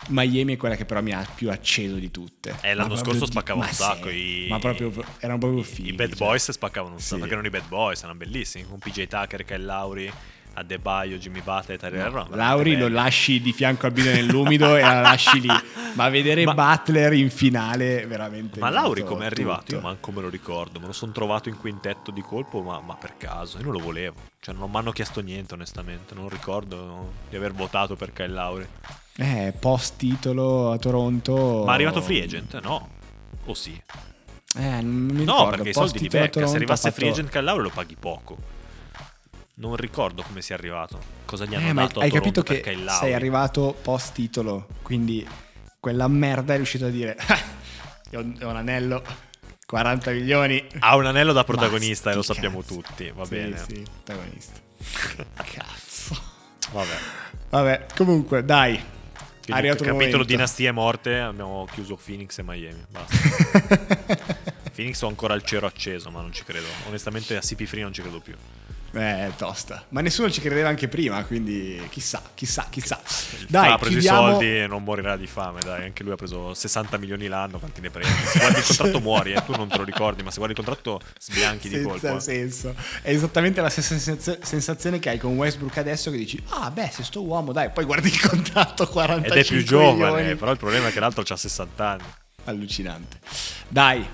Miami è quella che però mi ha più acceso di tutte. Eh, l'anno scorso proprio di- spaccava un sacco, sì, i- ma proprio erano proprio fighi. I Bad cioè. Boys spaccavano un sacco. Sì. Perché erano i Bad Boys, erano bellissimi. Con PJ Tucker, Kyle Lauri, Adebayo, Jimmy Butler, Tyler erano veramente Lauri lo lasci di fianco al bidone nell'umido e la lasci lì. Ma vedere Ma- Butler in finale veramente. Ma Lauri dato come è arrivato? tutto. Io manco me lo ricordo. Me lo sono trovato in quintetto di colpo, ma, ma per caso. Io non lo volevo. Cioè, non mi hanno chiesto niente, onestamente. Non ricordo di aver votato per Kyle Lauri. Eh, post titolo a Toronto. Ma è arrivato free agent? No. O sì? Eh, non mi No, perché i soldi li becca. Se arrivasse fatto- free agent Kyle Lauri lo paghi poco. Non ricordo come sia arrivato. Cosa gli hanno Eh, ma dato a hai capito che sei arrivato post titolo, quindi quella merda è riuscito a dire. "Io ho un anello, 40 milioni. Ha un anello da Ma protagonista e lo sappiamo cazzi. tutti. Va Sì, bene. Sì, protagonista. Cazzo. Vabbè. Vabbè, comunque, dai. Quindi, arrivato capitolo momento. dinastie morte, abbiamo chiuso Phoenix e Miami. Basta. Phoenix ho ancora il cero acceso, ma non ci credo. Onestamente a CP Free non ci credo più. Eh, tosta. Ma nessuno ci credeva anche prima, quindi chissà, chissà, chissà. Dai, ha preso chiudiamo... i soldi e non morirà di fame, dai. Anche lui ha preso 60 milioni l'anno, quanti ne prende? Se guardi il contratto muori, eh. tu non te lo ricordi, ma se guardi il contratto sbianchi di colpo. Senza eh. senso. È esattamente la stessa sensazio- sensazione che hai con Westbrook adesso che dici, ah beh, se sto uomo, dai, poi guardi il contratto 45 Ed è più giovane, milioni. però il problema è che l'altro ha 60 anni. Allucinante. Dai,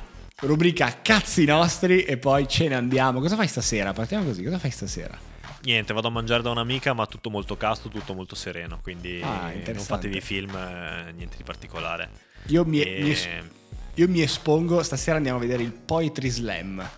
rubrica cazzi nostri e poi ce ne andiamo. Cosa fai stasera? Partiamo così, cosa fai stasera? Niente, vado a mangiare da un'amica, ma tutto molto casto, tutto molto sereno. Quindi Ah, non fatevi film, eh, niente di particolare. Io mi, E- mi es- io mi espongo, stasera andiamo a vedere il Poetry Slam.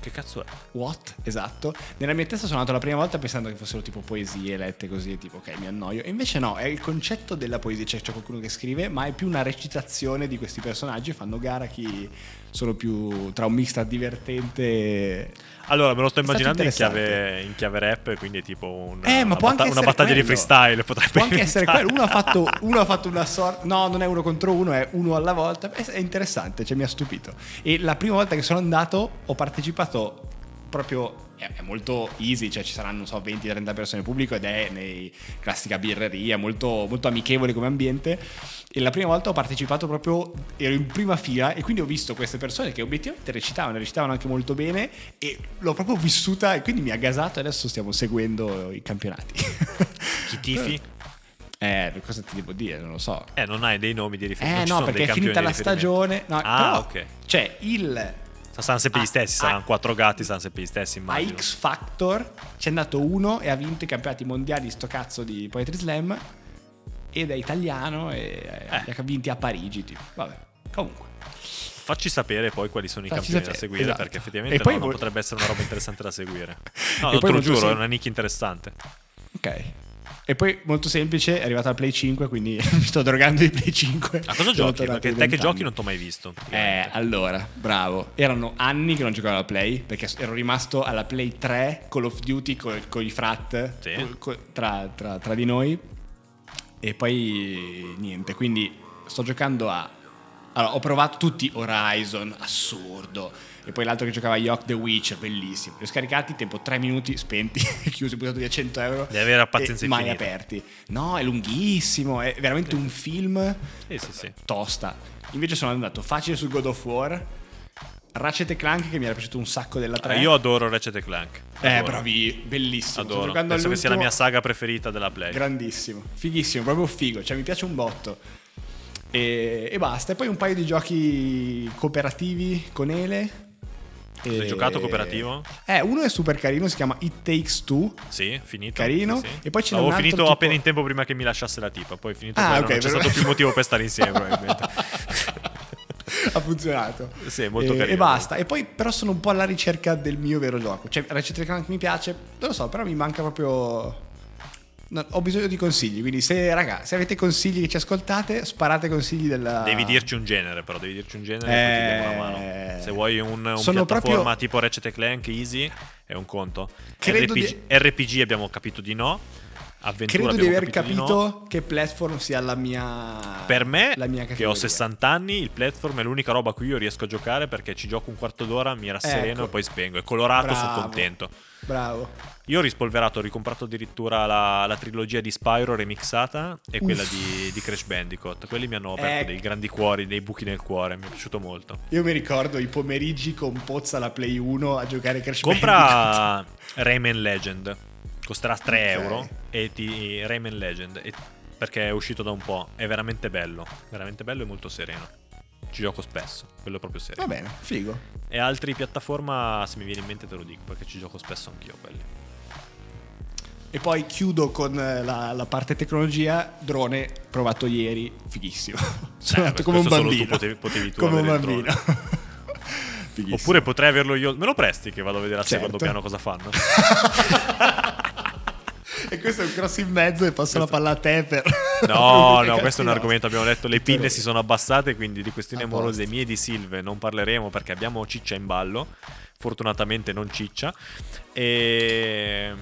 Che cazzo è? What? Esatto. Nella mia testa sono andato la prima volta pensando che fossero tipo poesie lette così, tipo ok, mi annoio. E invece no, è il concetto della poesia, cioè c'è qualcuno che scrive, ma è più una recitazione di questi personaggi, fanno gara chi sono più tra un mix divertente Allora, me lo sto immaginando in chiave, in chiave rap, quindi tipo una, Eh, una batta- una battaglia di quello. freestyle. Potrebbe Può anche essere quello. Uno ha, fatto, uno ha fatto una sorta. No, non è uno contro uno, è uno alla volta. È interessante, cioè mi ha stupito. E la prima volta che sono andato ho partecipato proprio. È molto easy, cioè ci saranno, non so, 20-30 persone in pubblico ed è nei classica birreria, molto, molto amichevole come ambiente. E la prima volta ho partecipato proprio, ero in prima fila e quindi ho visto queste persone che obiettivamente recitavano, recitavano anche molto bene e l'ho proprio vissuta e quindi mi ha gasato e adesso stiamo seguendo i campionati. Chi tifi? Eh, cosa ti devo dire? Non lo so. Eh, non hai dei nomi di riferimento. Eh non ci no, perché è finita la riferimento. stagione. No, Ah, però, ok. Cioè, il Saranno sempre gli Ah, stessi, ah. saranno quattro gatti, saranno sempre gli stessi, a immagino. X Factor c'è andato uno e ha vinto i campionati mondiali sto cazzo di Poetry Slam ed è italiano e Eh. li ha vinti a Parigi, tipo. Vabbè, comunque. Facci sapere poi quali sono i Facci campioni da sapere, seguire, esatto. perché effettivamente no, non voi- potrebbe essere una roba interessante da seguire. No, no, poi te lo giuro, è sem- una nick interessante. Ok. E poi molto semplice, è arrivata la Play 5, quindi mi sto drogando di Play 5. A cosa giochi? Perché te che 20 giochi non ti ho mai visto. Eh, allora, bravo. Erano anni che non giocavo alla Play, perché ero rimasto alla Play 3 Call of Duty con, con i frat Sì. co- co- tra, tra- tra di noi. E poi niente, quindi sto giocando a... Allora, ho provato tutti Horizon, assurdo. E poi l'altro che giocava a Yoke The Witcher, bellissimo. Li ho scaricati, tempo 3 minuti, spenti, chiusi, buttato via 100 euro. Devi avere la pazienza mai infinita. aperti. No, è lunghissimo, è veramente un film Sì, sì, sì. tosta. Invece sono andato facile su God of War. Ratchet e Clank che mi era piaciuto un sacco della 3. Io adoro Ratchet e Clank. Eh, Adoro. bravi, bellissimo. Adoro. Penso che sia la mia all'ultimo. saga preferita della Play. Grandissimo, fighissimo, proprio figo. Cioè, mi piace un botto. E, e basta. E poi un paio di giochi cooperativi con Ele. Hai E- giocato cooperativo? Eh, uno è super carino, si chiama It Takes Two. Sì, finito. Carino. Sì, sì. E poi ce n'è L'avevo finito tipo- appena in tempo prima che mi lasciasse la tipa. Poi finito Ah, quello, ok, non c'è però- stato più motivo per stare insieme, probabilmente. ha funzionato. Sì, molto e, carino. E basta. E poi però sono un po' alla ricerca del mio vero gioco. Cioè, Ratchet Clank mi piace, non lo so, però mi manca proprio... no, ho bisogno di consigli, quindi se, raga, se avete consigli che ci ascoltate, sparate consigli della... Devi dirci un genere, però devi dirci un genere e poi ti diamo una Eh, mano. Se vuoi un, un piattaforma proprio- tipo Ratchet Clank Easy, è un conto. RPG, di- RPG abbiamo capito di no. Avventura Credo di aver capito, capito, no. che platform sia la mia... Per me, la mia che ho categoria. 60 anni, il platform è l'unica roba a cui io riesco a giocare perché ci gioco un quarto d'ora, mi rassereno Ecco. e poi spengo. È colorato, sono contento. Bravo. Io ho rispolverato, ho ricomprato addirittura la, la trilogia di Spyro remixata e quella di, di Crash Bandicoot. Quelli mi hanno aperto Eh. dei grandi cuori, dei buchi nel cuore, mi è piaciuto molto. Io mi ricordo i pomeriggi con Pozza la Play 1 a giocare Crash Bandicoot. Compra Rayman Legend, costerà 3 Ok. euro e ti Rayman Legend e- perché è uscito da un po', è veramente bello, veramente bello e molto sereno. Ci gioco spesso, quello è proprio Va sereno. bene, figo. E altri piattaforma, se mi viene in mente te lo dico, perché ci gioco spesso anch'io quelli. E poi chiudo con eh, la, la parte tecnologia. Drone provato ieri, fighissimo. Sono Eh, andato come un questo bambino. potevi- potevi tu come un bambino. Oppure potrei averlo io. Me lo presti che vado a vedere al Certo. secondo piano cosa fanno? E questo è un cross in mezzo e passo la palla a te per... No, no, questo è un argomento. Abbiamo detto le pinne si sono abbassate, quindi di questioni amorose mie e di Silve non parleremo perché abbiamo Ciccia in ballo. Fortunatamente non Ciccia. E.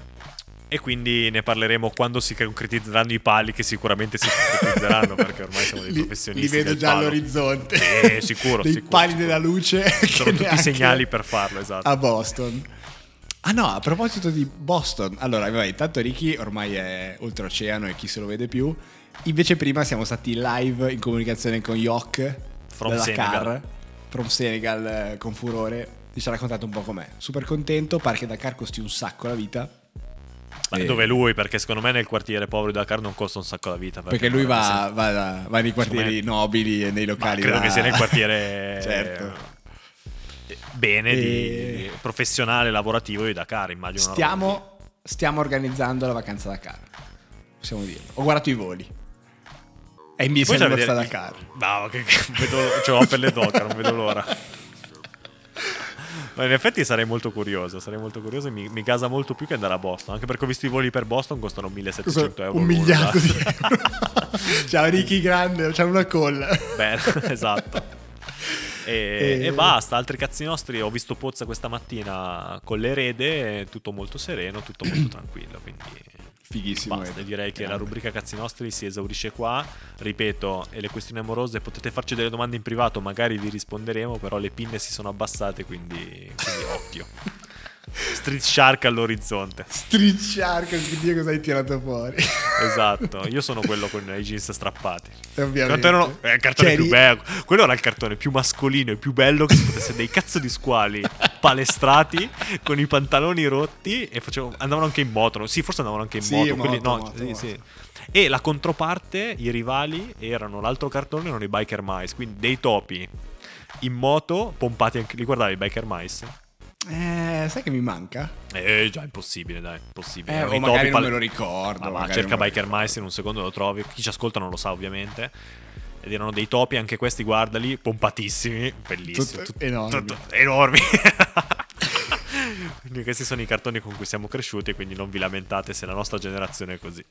E quindi ne parleremo quando si concretizzeranno i pali, che sicuramente si concretizzeranno perché ormai siamo dei Li, professionisti. li vedo già palo. all'orizzonte. Sì, sicuro, Dei sicuro, pali sicuro. della luce. Sono tutti neanche segnali per farlo, esatto. A Boston. Ah no, a proposito di Boston. Allora, vabbè, intanto Ricky ormai è oltreoceano e chi se lo vede più. Invece prima siamo stati live in comunicazione con Yok From della Senegal. Car, from Senegal eh, con furore. Ti ci ha raccontato un po' com'è. Super contento, pare che Dakar costi un sacco la vita. Ma Eh, dove lui? Perché secondo me nel quartiere povero di Dakar non costa un sacco la vita. Perché lui non è va, va, da- va nei quartieri nobili e nei locali. credo da- che sia nel quartiere certo. bene di, E- di professionale lavorativo di Dakar, immagino. Stiamo, stiamo organizzando la vacanza Dakar. Possiamo dirlo. Ho guardato i voli. È in così. Poi Bielsa c'è da Dakar. No, che, vedo, c'ho la pelle d'oca, non vedo l'ora. Ma in effetti sarei molto curioso, sarei molto curioso e mi, mi gasa molto più che andare a Boston, anche perché ho visto i voli per Boston costano 1700 euro. un miliardo di euro. Ciao Ricky Grande, c'è una call. Beh, esatto. E, E- e basta, altri cazzi nostri. Ho visto Pozza questa mattina con l'erede, tutto molto sereno, tutto molto tranquillo. Quindi Fighissimo. basta. Direi che la Grande. rubrica cazzi nostri si esaurisce qua. Ripeto, e le questioni amorose potete farci delle domande in privato, magari vi risponderemo. Però le pinne si sono abbassate, quindi, quindi occhio. Street Shark all'orizzonte. Street Shark, che Dio cosa hai tirato fuori. Esatto, io sono quello con i jeans strappati. Ovviamente. Cartone no- eh, il cartone Cioè, più bello. Quello era il cartone più mascolino e più bello che si potesse dei cazzo di squali palestrati con i pantaloni rotti e facevo- andavano anche in moto. Sì, forse andavano anche in Sì, moto. moto, quelli- no, moto, sì, moto. sì. E la controparte, i rivali, erano l'altro cartone, erano i Biker Mice, quindi dei topi in moto, pompati anche. Li guardavi i Biker Mice? Eh, sai che mi manca? Eh, già, impossibile, dai, impossibile. Eh, o magari non pal- me lo ricordo. Ma va, magari cerca Biker. Mice in un secondo lo trovi. Chi ci ascolta non lo sa, ovviamente. Ed erano dei topi, anche questi, guardali, pompatissimi. Bellissimo. Tutto enormi. tutto- enormi. quindi questi sono i cartoni con cui siamo cresciuti, quindi non vi lamentate se la nostra generazione è così.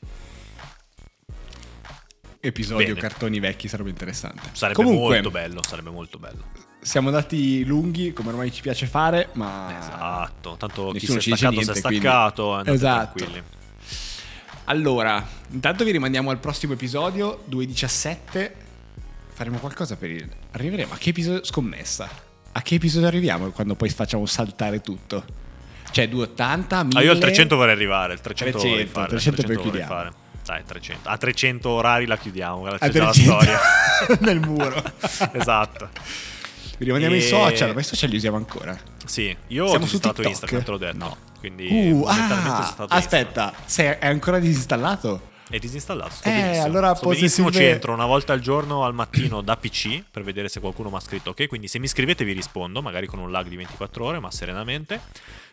Episodio Bene. cartoni vecchi sarebbe interessante. Sarebbe Comunque, molto bello, sarebbe molto bello. siamo andati lunghi, come ormai ci piace fare, ma... Esatto, tanto chi si è staccato si è niente, quindi- staccato, andate Esatto. tranquilli. Allora, intanto vi rimandiamo al prossimo episodio, 2.17. Faremo qualcosa per il... Arriveremo a che episodio? Scommessa. A che episodio arriviamo quando poi facciamo saltare tutto? Cioè 280, 1000... Ah, io al 300 vorrei arrivare, il 300, vorrei 300, fare, 300 poi vorrei chiudiamo. fare. Dai, 300. A 300 orari la chiudiamo, c'è già la 300 storia. nel muro. esatto. Vi rimandiamo E- i social, ma i social li usiamo ancora. Sì, io Siamo ho su? Instagram, te l'ho detto. No. Quindi Uh, ah, aspetta, sei, è ancora disinstallato? È disinstallato. Sto Eh, benissimo. allora sto benissimo. Ci possessive- entro una volta al giorno al mattino da PC per vedere se qualcuno mi ha scritto. Ok, quindi se mi scrivete vi rispondo, magari con un lag di 24 ore, ma serenamente.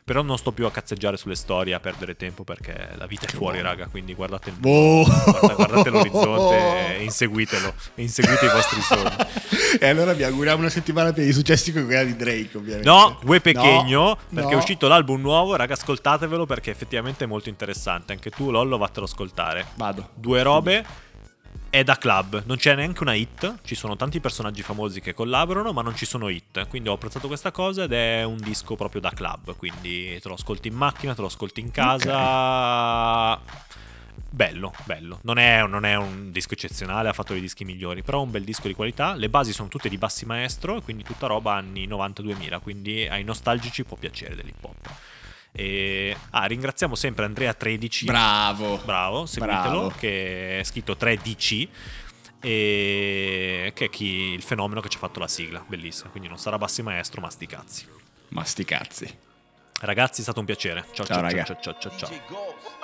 Però non sto più a cazzeggiare sulle storie, a perdere tempo perché la vita è fuori, raga. Quindi guardate il Boh. Guarda- guardate l'orizzonte e inseguitelo. E inseguite i vostri sogni. e allora vi auguriamo una settimana piena di successi con quella di Drake, ovviamente. No, Ue Pechegno, No, perché no. è uscito l'album nuovo, raga, ascoltatevelo perché effettivamente è molto interessante. Anche tu, Lollo, vattelo ascoltare. Vado. Due robe. È da club, non c'è neanche una hit. Ci sono tanti personaggi famosi che collaborano, ma non ci sono hit. Quindi ho apprezzato questa cosa ed è un disco proprio da club. Quindi te lo ascolti in macchina, te lo ascolti in casa. Bello, bello. Non è, non è un disco eccezionale, ha fatto dei dischi migliori, però è un bel disco di qualità. Le basi sono tutte di bassi maestro, quindi tutta roba anni 90-2000, quindi ai nostalgici può piacere dell'hip hop. E... Ah, ringraziamo sempre Andrea13. Bravo. Bravo, seguitelo, Bravo. che è scritto 3DC. E che è chi, il fenomeno che ci ha fatto la sigla, bellissima. Quindi non sarà bassi maestro, ma sti cazzi. Ma sti cazzi. Ragazzi, è stato un piacere. Ciao, Ciao, ciao, raga. ciao, ciao, ciao, ciao.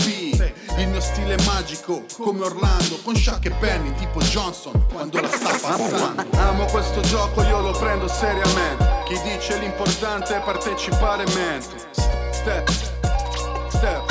mio stile magico come Orlando Con Shaq e Penny tipo Johnson quando la sta passando. Amo questo gioco io lo prendo seriamente. Chi dice l'importante è partecipare mente. Step, step